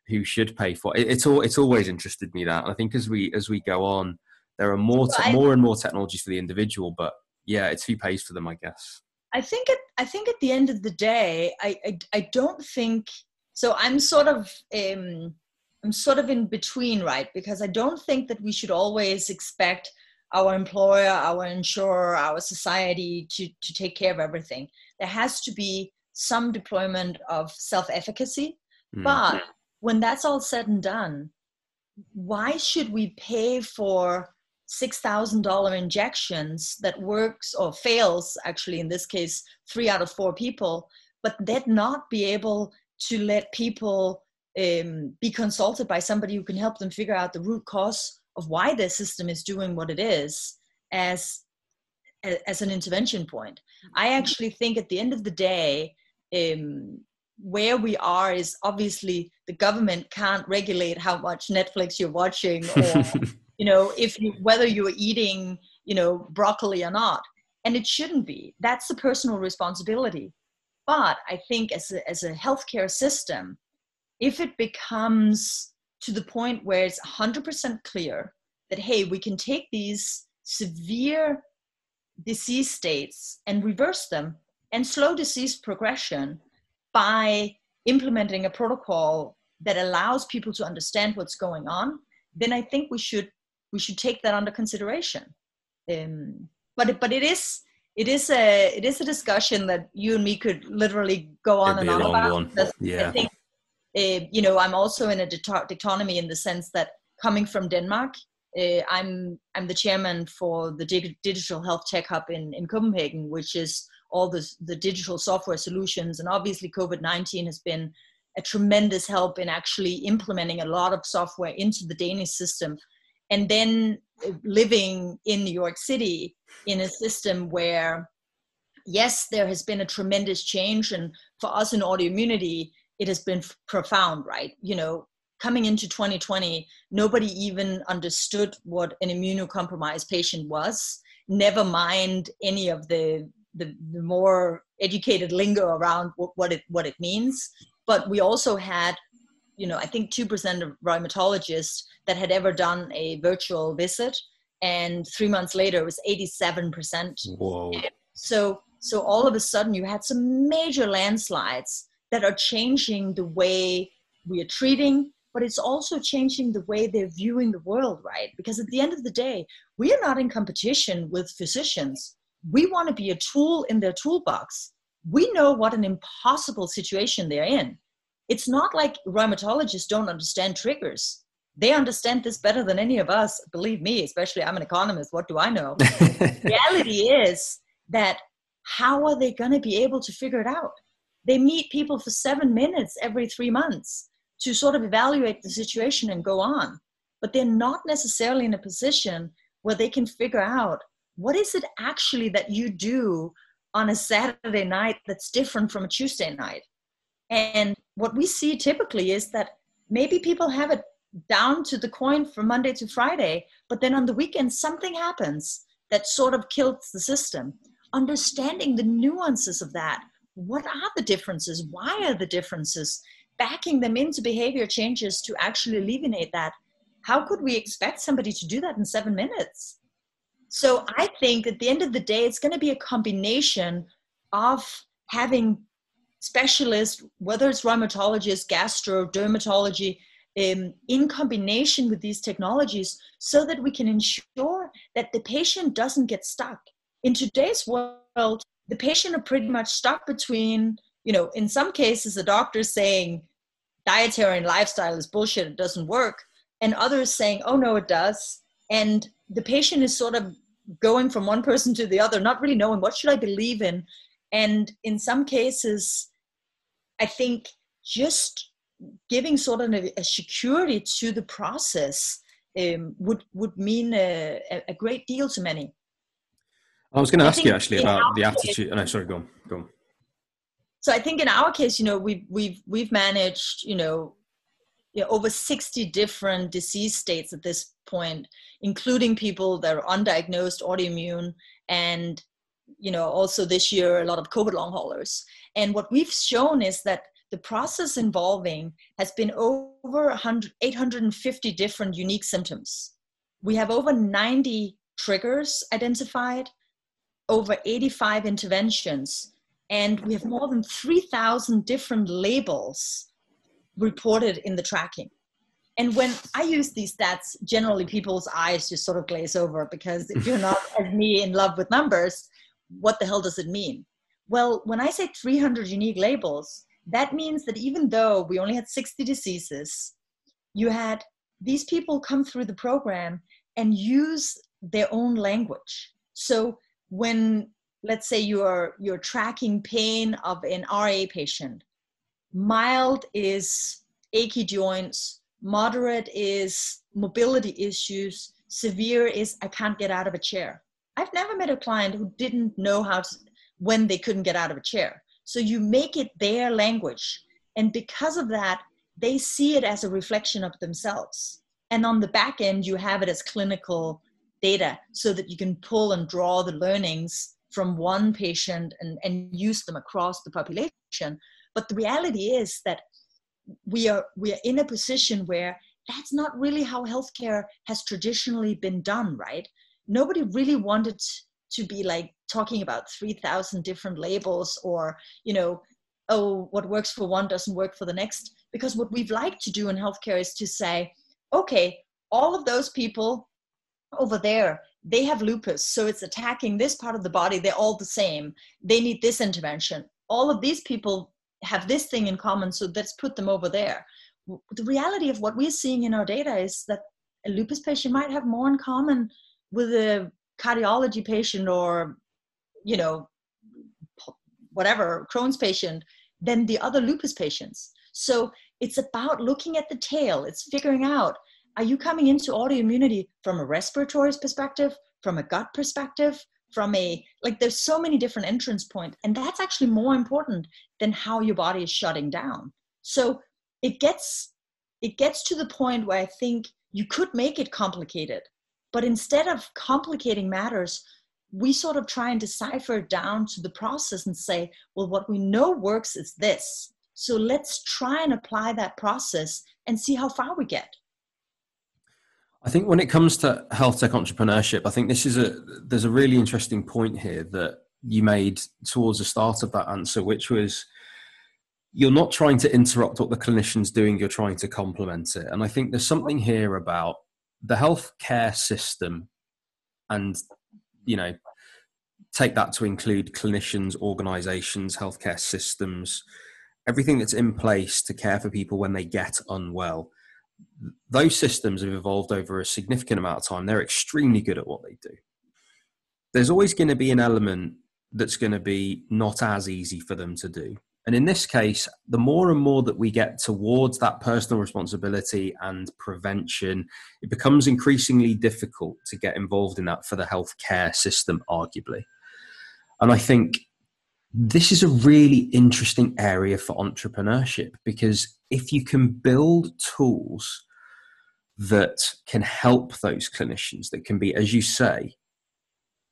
who should pay for it. It's all it's always interested me that. I think as we as we go on, there are more te- more and more technologies for the individual, but yeah, it's who pays for them, I guess. I think at I think at the end of the day, I I, I don't think so. I'm sort of um, I'm sort of in between, right? Because I don't think that we should always expect our employer, our insurer, our society to to take care of everything. There has to be some deployment of self-efficacy, mm. but when that's all said and done, why should we pay for $6,000 injections that works or fails, actually, in this case, three out of four people, but that not be able to let people um, be consulted by somebody who can help them figure out the root cause of why their system is doing what it is as as an intervention point. I mm-hmm. actually think at the end of the day, um, where we are is obviously the government can't regulate how much Netflix you're watching or you know if you whether you're eating you know broccoli or not. And it shouldn't be. That's the personal responsibility. But i think as a, as a healthcare system if it becomes to the point where it's 100% clear that hey we can take these severe disease states and reverse them and slow disease progression by implementing a protocol that allows people to understand what's going on then i think we should we should take that under consideration. Um, but but it is it is a it is a discussion that you and me could literally go on It'd and on about. Yeah. I think uh, you know I'm also in a dichotomy in the sense that coming from Denmark, uh, I'm I'm the chairman for the Dig- digital health tech hub in in Copenhagen, which is all the the digital software solutions, and obviously COVID nineteen has been a tremendous help in actually implementing a lot of software into the Danish system and then living in New York City in a system where, yes, there has been a tremendous change, and for us in autoimmunity, it has been profound, right? You know, coming into 2020, nobody even understood what an immunocompromised patient was. Never mind any of the the, the more educated lingo around what, what it what it means. But we also had you know, I think 2% of rheumatologists that had ever done a virtual visit. And three months later, it was 87%. Whoa. So, so all of a sudden, you had some major landslides that are changing the way we are treating, but it's also changing the way they're viewing the world, right? Because at the end of the day, we are not in competition with physicians. We want to be a tool in their toolbox we know what an impossible situation they're in. It's not like rheumatologists don't understand triggers. They understand this better than any of us. Believe me, especially I'm an economist. What do I know? The reality is that how are they going to be able to figure it out? They meet people for seven minutes every three months to sort of evaluate the situation and go on. But they're not necessarily in a position where they can figure out what is it actually that you do on a Saturday night that's different from a Tuesday night. And what we see typically is that maybe people have it down to the coin from Monday to Friday, but then on the weekend something happens that sort of kills the system. Understanding the nuances of that. What are the differences? Why are the differences? Backing them into behavior changes to actually eliminate that. How could we expect somebody to do that in seven minutes? So I think at the end of the day, it's going to be a combination of having specialists, whether it's rheumatologists, gastro, dermatology, um, in combination with these technologies so that we can ensure that the patient doesn't get stuck. In today's world, the patient are pretty much stuck between, you know, in some cases, the doctor saying dietary and lifestyle is bullshit, it doesn't work, and others saying, oh no, it does. And the patient is sort of going from one person to the other, not really knowing what should I believe in. And in some cases, I think just giving sort of a, a security to the process um, would would mean a, a, great deal to many. I was going to ask you actually about the attitude. Oh, no, sorry, go on, go on. So I think in our case, you know, we've we've we've managed, you know, you know, over 60 different disease states at this point, including people that are undiagnosed autoimmune and you know also this year a lot of covid long haulers and what we've shown is that the process involving has been over 100, 850 different unique symptoms. We have over 90 triggers identified, over 85 interventions, and we have more than 3,000 different labels reported in the tracking. And when I use these stats, generally people's eyes just sort of glaze over because if you're not, as me, in love with numbers, what the hell does it mean? Well, when I say 300 unique labels, that means that even though we only had 60 diseases, you had these people come through the program and use their own language. So when let's say you're you're tracking pain of an RA patient, mild is achy joints, moderate is mobility issues, severe is I can't get out of a chair. I've never met a client who didn't know how to when they couldn't get out of a chair. So you make it their language. And because of that, they see it as a reflection of themselves. And on the back end, you have it as clinical data so that you can pull and draw the learnings from one patient and, and use them across the population. But the reality is that we are we are in a position where that's not really how healthcare has traditionally been done, right? Nobody really wanted to be like talking about 3000 different labels or you know oh what works for one doesn't work for the next. Because what we've liked to do in healthcare is to say okay all of those people over there they have lupus so it's attacking this part of the body they're all the same. They need this intervention. All of these people have this thing in common so let's put them over there. The reality of what we're seeing in our data is that a lupus patient might have more in common with a cardiology patient or you know whatever crohn's patient than the other lupus patients. So it's about looking at the tail. It's figuring out are you coming into autoimmunity from a respiratory perspective from a gut perspective from a like there's so many different entrance points and that's actually more important than how your body is shutting down. So it gets it gets to the point where i think you could make it complicated but instead of complicating matters, we sort of try and decipher down to the process and say, well, what we know works is this. So let's try and apply that process and see how far we get. I think when it comes to health tech entrepreneurship, I think this is a there's a really interesting point here that you made towards the start of that answer, which was you're not trying to interrupt what the clinician's doing, you're trying to complement it. And I think there's something here about the healthcare system and you know take that to include clinicians, organizations, healthcare systems, everything that's in place to care for people when they get unwell. Those systems have evolved over a significant amount of time. They're extremely good at what they do. There's always going to be an element that's going to be not as easy for them to do. And in this case, the more and more that we get towards that personal responsibility and prevention, it becomes increasingly difficult to get involved in that for the healthcare system, arguably. And I think this is a really interesting area for entrepreneurship because if you can build tools that can help those clinicians, that can be, as you say,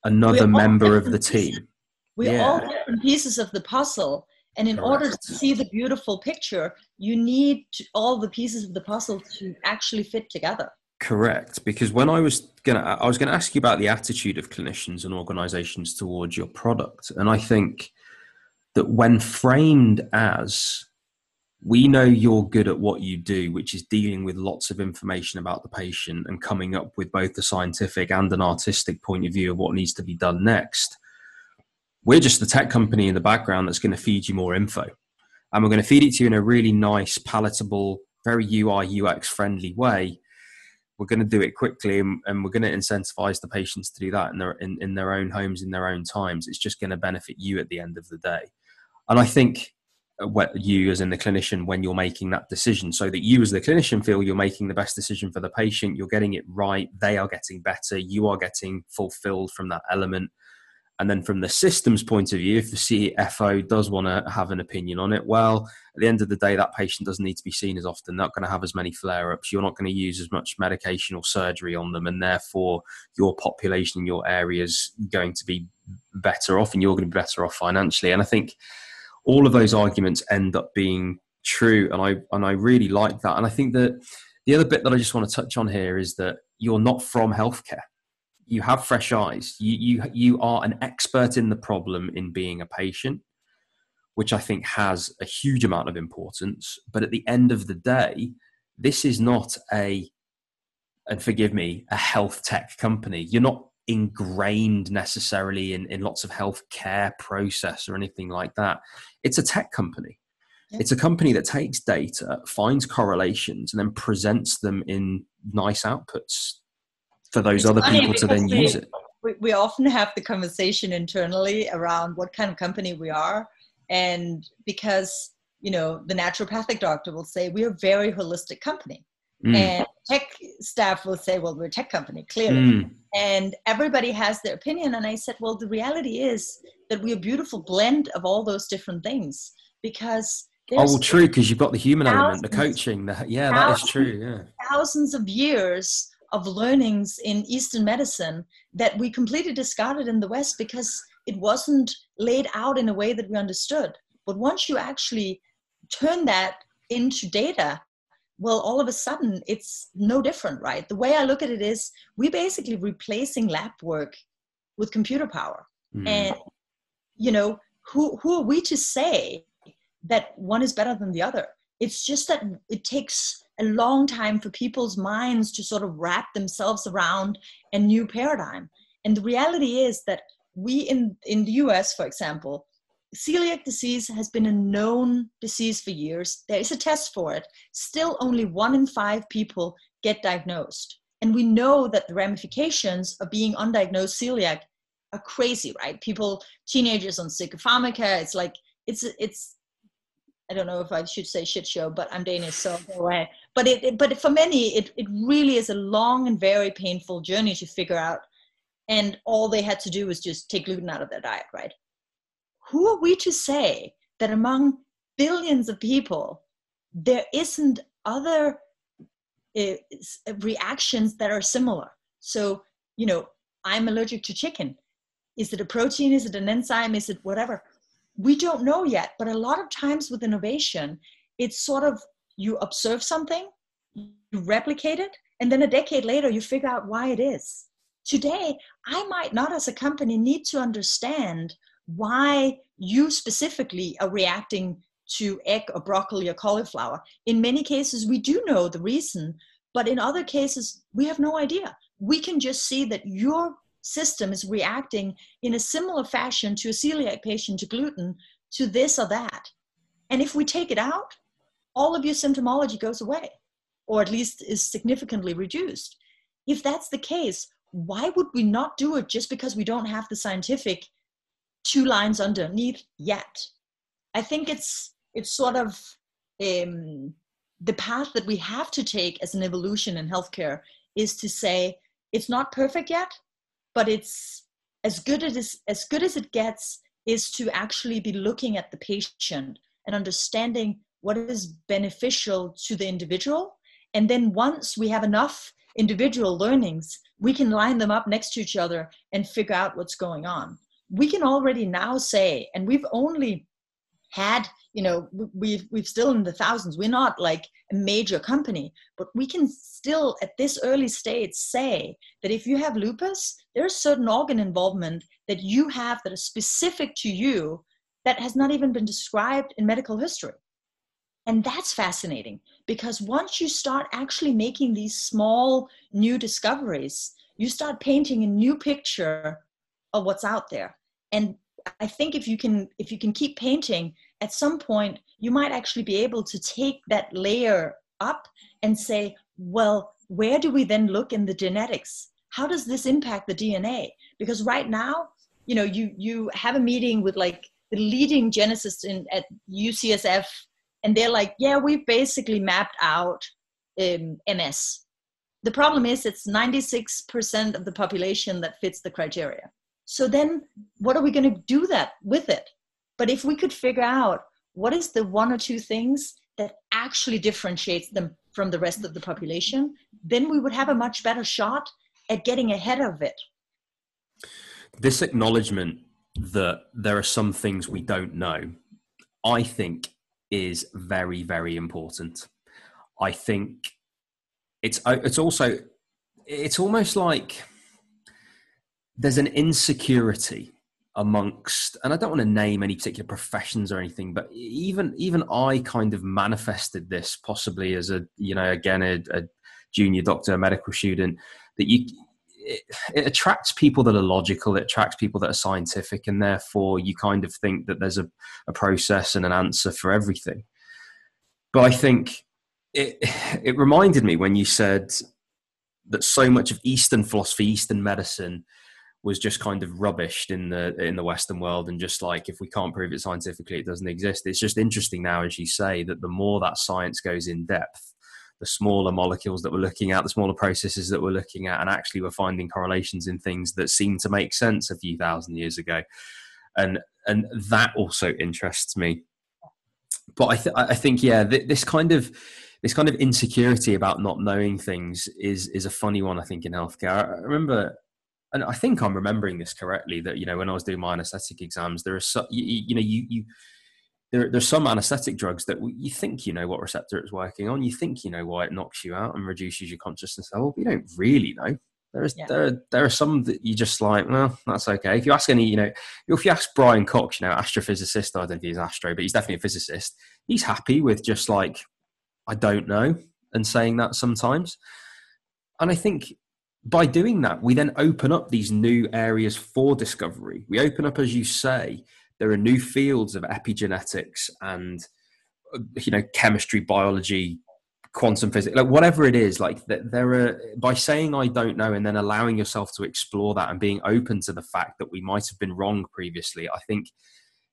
another member of the team. We yeah. all different pieces of the puzzle. And in Correct. order to see the beautiful picture, you need all the pieces of the puzzle to actually fit together. Correct, because when I was gonna, I was gonna ask you about the attitude of clinicians and organisations towards your product, and I think that when framed as we know you're good at what you do, which is dealing with lots of information about the patient and coming up with both the scientific and an artistic point of view of what needs to be done next. We're just the tech company in the background that's going to feed you more info. And we're going to feed it to you in a really nice, palatable, very UI, UX friendly way. We're going to do it quickly and, we're going to incentivize the patients to do that in their, in, in their own homes, in their own times. It's just going to benefit you at the end of the day. And I think uh, what you as in the clinician when you're making that decision so that you as the clinician feel you're making the best decision for the patient you're getting it right they are getting better you are getting fulfilled from that element and then from the systems point of view if the cfo does want to have an opinion on it well at the end of the day that patient doesn't need to be seen as often. They're not going to have as many flare-ups. You're not going to use as much medication or surgery on them and therefore your population in your area is going to be better off and you're going to be better off financially. And i think all of those arguments end up being true and i and i really like that. And i think that the other bit that i just want to touch on here is that you're not from healthcare you have fresh eyes you you you are an expert in the problem in being a patient which i think has a huge amount of importance but at the end of the day this is not a and forgive me a health tech company you're not ingrained necessarily in, in lots of healthcare process or anything like that. It's a tech company. Yeah. It's a company that takes data, finds correlations, and then presents them in nice outputs for those it's other people to then use it. We, we often have the conversation internally around what kind of company we are. And because, you know, the naturopathic doctor will say, we're a very holistic company. Mm. And tech staff will say, well, we're a tech company, clearly. Mm. And everybody has their opinion. And I said, well, the reality is that we're a beautiful blend of all those different things because oh well, true because you've got the human element the coaching the, yeah that is true yeah thousands of years of learnings in eastern medicine that we completely discarded in the west because it wasn't laid out in a way that we understood. But once you actually turn that into data well all of a sudden it's no different right? The way i look at it is we're basically replacing lab work with computer power. Mm. and you know who who are we to say that one is better than the other? It's just that it takes a long time for people's minds to sort of wrap themselves around a new paradigm and the reality is that we in in the us for example celiac disease has been a known disease for years. There is a test for it. Still, only one in five people get diagnosed. And we know that the ramifications of being undiagnosed celiac are crazy, right? People, teenagers on psychopharmaca, it's like, it's, it's, I don't know if I should say shit show, but I'm Danish, so go ahead. But it, it, but for many, it, it really is a long and very painful journey to figure out. And all they had to do was just take gluten out of their diet, right? who are we to say that among billions of people there isn't other uh, reactions that are similar so you know i'm allergic to chicken is it a protein is it an enzyme is it whatever we don't know yet but a lot of times with innovation it's sort of you observe something you replicate it and then a decade later you figure out why it is today i might not as a company need to understand why you specifically are reacting to egg or broccoli or cauliflower. In many cases, we do know the reason, but in other cases, we have no idea. We can just see that your system is reacting in a similar fashion to a celiac patient to gluten, to this or that. And if we take it out, all of your symptomology goes away, or at least is significantly reduced. If that's the case, why would we not do it just because we don't have the scientific two lines underneath yet? I think it's it's sort of um, the path that we have to take as an evolution in healthcare is to say it's not perfect yet, but it's as good as as good as it gets is to actually be looking at the patient and understanding what is beneficial to the individual. And then once we have enough individual learnings, we can line them up next to each other and figure out what's going on. We can already now say, and we've only had you know we've we've still in the thousands. We're not like a major company but we can still at this early stage say that if you have lupus there's certain organ involvement that you have that is specific to you that has not even been described in medical history. And that's fascinating because once you start actually making these small new discoveries you start painting a new picture of what's out there. And i think if you can if you can keep painting at some point you might actually be able to take that layer up and say well where do we then look in the genetics? How does this impact the dna because right now you know you you have a meeting with like the leading geneticists in at ucsf and they're like yeah we've basically mapped out um, ms the problem is it's 96% of the population that fits the criteria so then what are we going to do that with it but if we could figure out what is the one or two things that actually differentiates them from the rest of the population, then we would have a much better shot at getting ahead of it. This acknowledgement that there are some things we don't know, I think is very, very important. I think it's it's also it's almost like there's an insecurity amongst and i don't want to name any particular professions or anything but even even i kind of manifested this possibly as a you know again a, a junior doctor a medical student that you it, it, attracts people that are logical it attracts people that are scientific and therefore you kind of think that there's a, a process and an answer for everything. But i think it it reminded me when you said that so much of eastern philosophy eastern medicine was just kind of rubbished in the in the Western world, and just like if we can't prove it scientifically, it doesn't exist. It's just interesting now, as you say, that the more that science goes in depth, the smaller molecules that we're looking at, the smaller processes that we're looking at, and actually we're finding correlations in things that seem to make sense a few thousand years ago, and and that also interests me. But I, th- I think yeah, th- this kind of this kind of insecurity about not knowing things is is a funny one. I think in healthcare. I remember and I think I'm remembering this correctly that you know when I was doing my anesthetic exams, there are so, you, you know you you there, there's some anesthetic drugs that you think you know what receptor it's working on, you think you know why it knocks you out and reduces your consciousness level, but you don't really know. There is yeah. there there are some that you just like, well, that's okay. If you ask any, you know, if you ask Brian Cox, you know, astrophysicist, I don't think he's an astro, but he's definitely a physicist. He's happy with just like, I don't know, and saying that sometimes. And I think by doing that, we then open up these new areas for discovery. We open up, as you say, there are new fields of epigenetics and uh, you know chemistry, biology, quantum physics, like whatever it is. Like there are by saying I don't know and then allowing yourself to explore that and being open to the fact that we might have been wrong previously. I think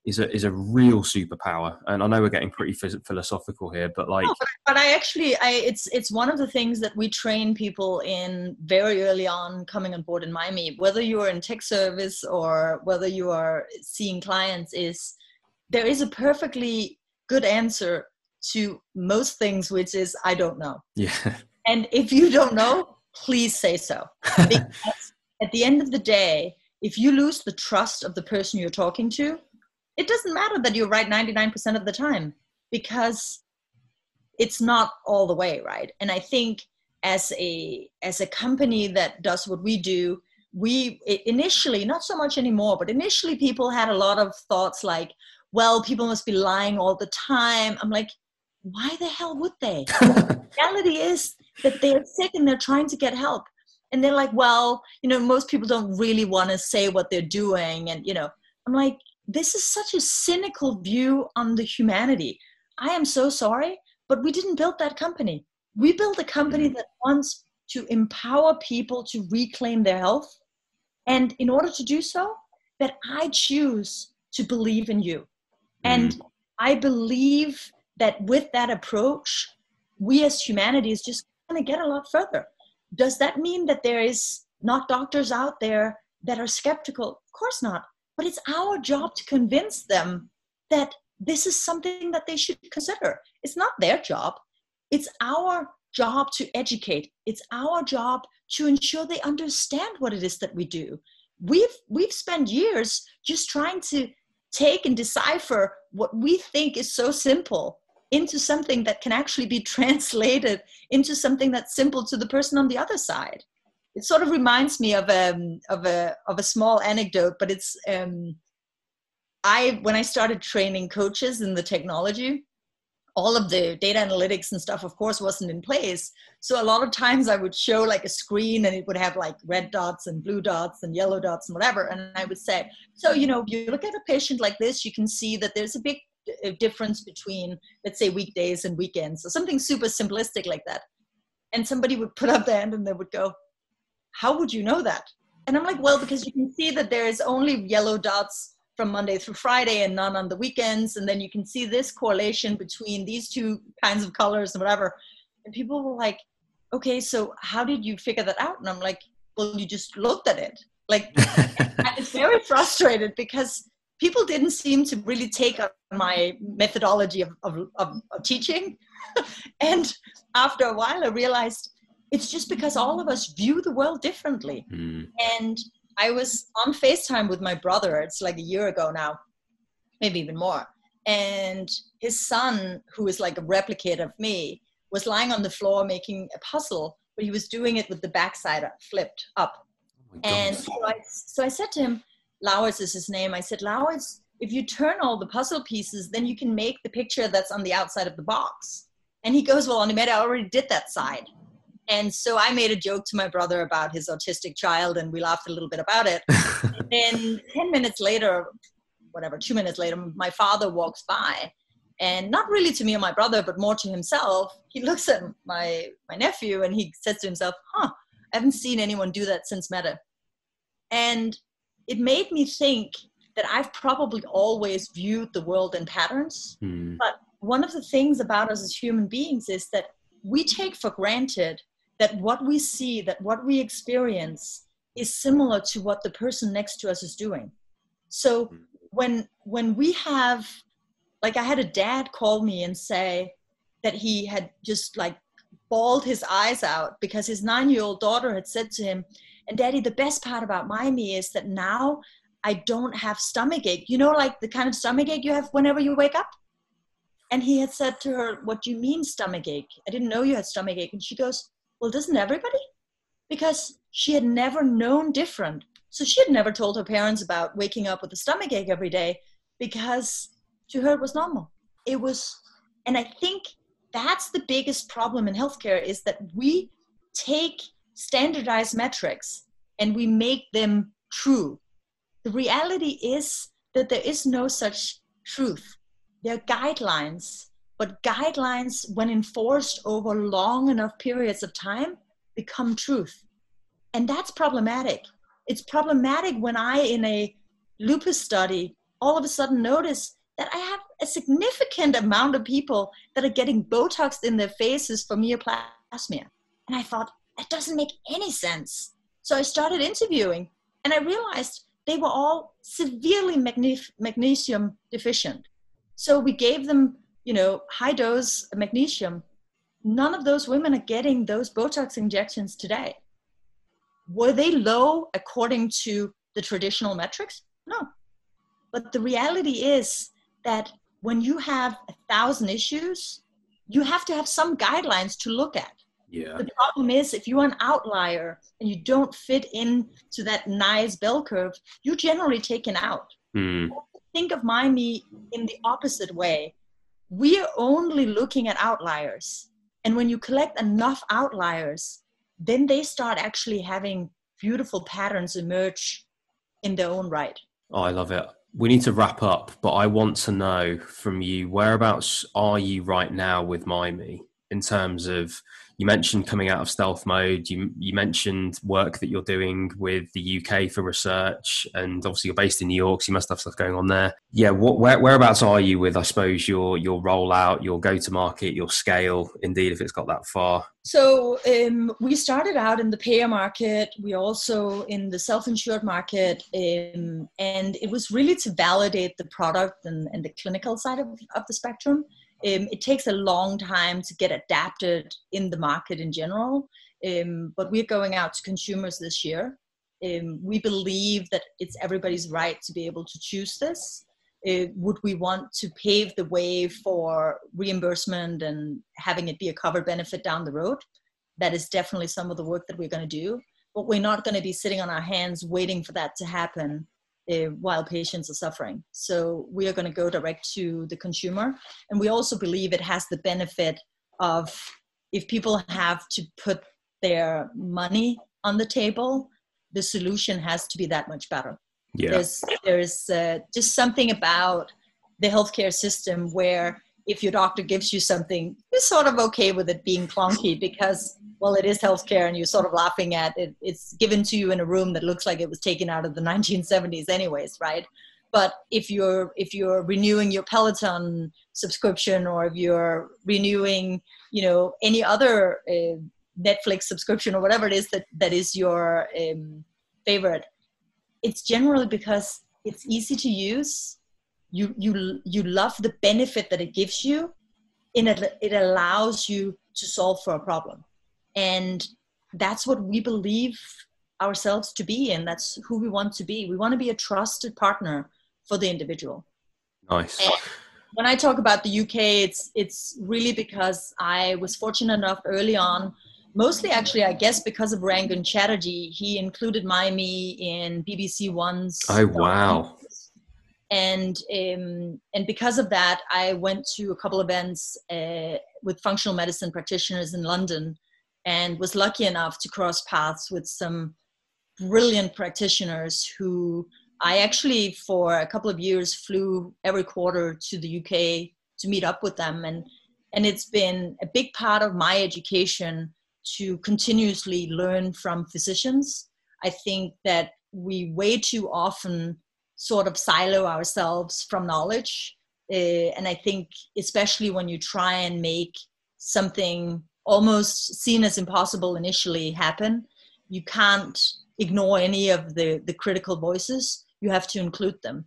is a is a real superpower. And i know we're getting pretty philosophical here but like no, but i actually i it's it's one of the things that we train people in very early on coming on board in Mymee. whether you are in tech service or whether you are seeing clients is there is a perfectly good answer to most things which is i don't know. Yeah. And if you don't know please say so. Because at the end of the day if you lose the trust of the person you're talking to it doesn't matter that you're right 99% of the time because it's not all the way right? And i think as a as a company that does what we do we initially not so much anymore but initially people had a lot of thoughts like well people must be lying all the time. I'm like why the hell would they? The reality is that they're sick and they're trying to get help. And they're like well you know most people don't really want to say what they're doing and you know. I'm like this is such a cynical view on the humanity i am so sorry but we didn't build that company we built a company mm. that wants to empower people to reclaim their health and in order to do so that i choose to believe in you and mm. i believe that with that approach we as humanity is just going to get a lot further does that mean that there is not doctors out there that are skeptical? Of course not. But it's our job to convince them that this is something that they should consider. It's not their job. It's our job to educate. It's our job to ensure they understand what it is that we do. We've we've spent years just trying to take and decipher what we think is so simple into something that can actually be translated into something that's simple to the person on the other side. It sort of reminds me of a um, of a of a small anecdote, but it's um, I when I started training coaches in the technology, all of the data analytics and stuff, of course, wasn't in place. So a lot of times I would show like a screen and it would have like red dots and blue dots and yellow dots and whatever. And I would say, so you know, if you look at a patient like this, you can see that there's a big difference between let's say weekdays and weekends or something super simplistic like that and somebody would put up their hand and they would go how would you know that? And i'm like well because you can see that there is only yellow dots from monday through friday and none on the weekends. And then you can see this correlation between these two kinds of colors and whatever. And people were like okay so how did you figure that out? And i'm like well you just looked at it. Like it's very frustrated because people didn't seem to really take up my methodology of, of, of, of teaching. and after a while, I realized it's just because all of us view the world differently. Mm. And I was on FaceTime with my brother, it's like a year ago now, maybe even more. And his son, who is like a replicate of me, was lying on the floor making a puzzle, but he was doing it with the backside flipped up. Oh and so I, so I said to him, Lauritz is his name. I said, Lauritz, if you turn all the puzzle pieces, then you can make the picture that's on the outside of the box. And he goes, Well, Animeta, I already did that side. And so I made a joke to my brother about his autistic child, and we laughed a little bit about it. and then 10 minutes later, whatever, two minutes later, my father walks by. And not really to me or my brother, but more to himself. He looks at my, my nephew and he says to himself, Huh, I haven't seen anyone do that since Mette. And it made me think that I've probably always viewed the world in patterns. Mm. But one of the things about us as human beings is that we take for granted that what we see, that what we experience is similar to what the person next to us is doing. So when when we have like I had a dad call me and say that he had just like bawled his eyes out because his 9-year-old daughter had said to him, and daddy, the best part about Mymee is that now I don't have stomach ache. You know, like the kind of stomach ache you have whenever you wake up? And he had said to her, What do you mean stomach ache? I didn't know you had stomach ache. And she goes, Well, doesn't everybody? Because she had never known different. So she had never told her parents about waking up with a stomach ache every day because to her it was normal. It was, and I think that's the biggest problem in healthcare is that we take standardized metrics and we make them true. The reality is that there is no such truth. There are guidelines, but guidelines, when enforced over long enough periods of time, become truth. And that's problematic. It's problematic when I, in a lupus study, all of a sudden notice that I have a significant amount of people that are getting Botox in their faces for myoplasmia. And I thought, that doesn't make any sense. So I started interviewing and I realized they were all severely magnesium deficient. So we gave them, you know, high dose magnesium. None of those women are getting those Botox injections today. Were they low according to the traditional metrics? No. But the reality is that when you have a thousand issues, you have to have some guidelines to look at. Yeah. The problem is if you're an outlier and you don't fit into that nice bell curve, you're generally taken out. Mm. Think of Mymee in the opposite way. We are only looking at outliers. And when you collect enough outliers, then they start actually having beautiful patterns emerge in their own right. Oh, I love it. We need to wrap up, but I want to know from you whereabouts are you right now with Mymee in terms of you mentioned coming out of stealth mode. You you mentioned work that you're doing with the UK for research, and obviously you're based in New York, so you must have stuff going on there. Yeah, what where, whereabouts are you with I suppose your your rollout, your go to market, your scale? Indeed, if it's got that far. So um, we started out in the payer market. We also in the self-insured market, um, and it was really to validate the product and, and the clinical side of, of the spectrum um, it takes a long time to get adapted in the market in general. Um, but we're going out to consumers this year. Um, we believe that it's everybody's right to be able to choose this. Uh, would we want to pave the way for reimbursement and having it be a covered benefit down the road? That is definitely some of the work that we're going to do. But we're not going to be sitting on our hands waiting for that to happen uh, while patients are suffering. So we are going to go direct to the consumer. And we also believe it has the benefit of if people have to put their money on the table, the solution has to be that much better. Yeah. There's, there's uh, just something about the healthcare system where if your doctor gives you something, you're sort of okay with it being clunky because well, it is healthcare, and you're sort of laughing at it. It's given to you in a room that looks like it was taken out of the 1970s, anyways, right? But if you're if you're renewing your Peloton subscription, or if you're renewing, you know, any other uh, Netflix subscription or whatever it is that that is your um, favorite, it's generally because it's easy to use. You you you love the benefit that it gives you, and it, it allows you to solve for a problem. And that's what we believe ourselves to be and that's who we want to be. We want to be a trusted partner for the individual. Nice. And when i talk about the uk it's it's really because i was fortunate enough early on mostly actually i guess because of rangan chatterjee. He included Mymee in bbc one's oh wow and um, and because of that i went to a couple events uh, with functional medicine practitioners in london and was lucky enough to cross paths with some brilliant practitioners who I actually, for a couple of years, flew every quarter to the UK to meet up with them. And, and it's been a big part of my education to continuously learn from physicians. I think that we way too often sort of silo ourselves from knowledge. Uh, and I think, especially when you try and make something almost seen as impossible initially happen you can't ignore any of the the critical voices. You have to include them.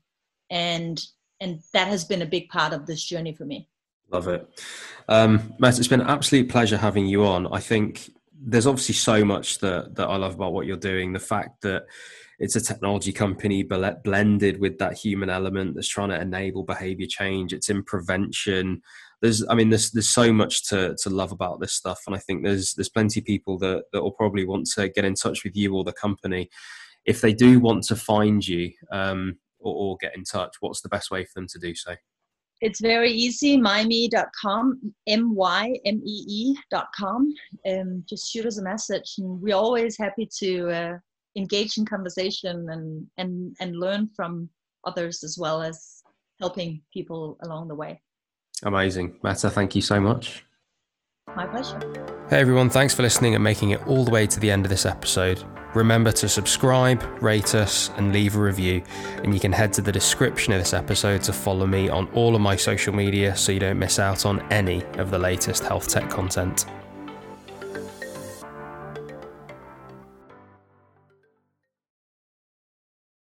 And and that has been a big part of this journey for me. Love it. Um, Mette it's been an absolute pleasure having you on. I think there's obviously so much that that i love about what you're doing. The fact that it's a technology company blended with that human element that's trying to enable behavior change it's in prevention there's I mean there's there's so much to to love about this stuff, and I think there's there's plenty of people that that will probably want to get in touch with you or the company if they do want to find you um, or, or get in touch. What's the best way for them to do so? It's very easy, mymee.com, M-Y-M-E-E.com. Um, just shoot us a message. And we're always happy to uh, engage in conversation and, and, and learn from others as well as helping people along the way. Amazing. Mette, thank you so much. My pleasure. Hey everyone, thanks for listening and making it all the way to the end of this episode. Remember to subscribe, rate us, and leave a review. And you can head to the description of this episode to follow me on all of my social media so you don't miss out on any of the latest health tech content.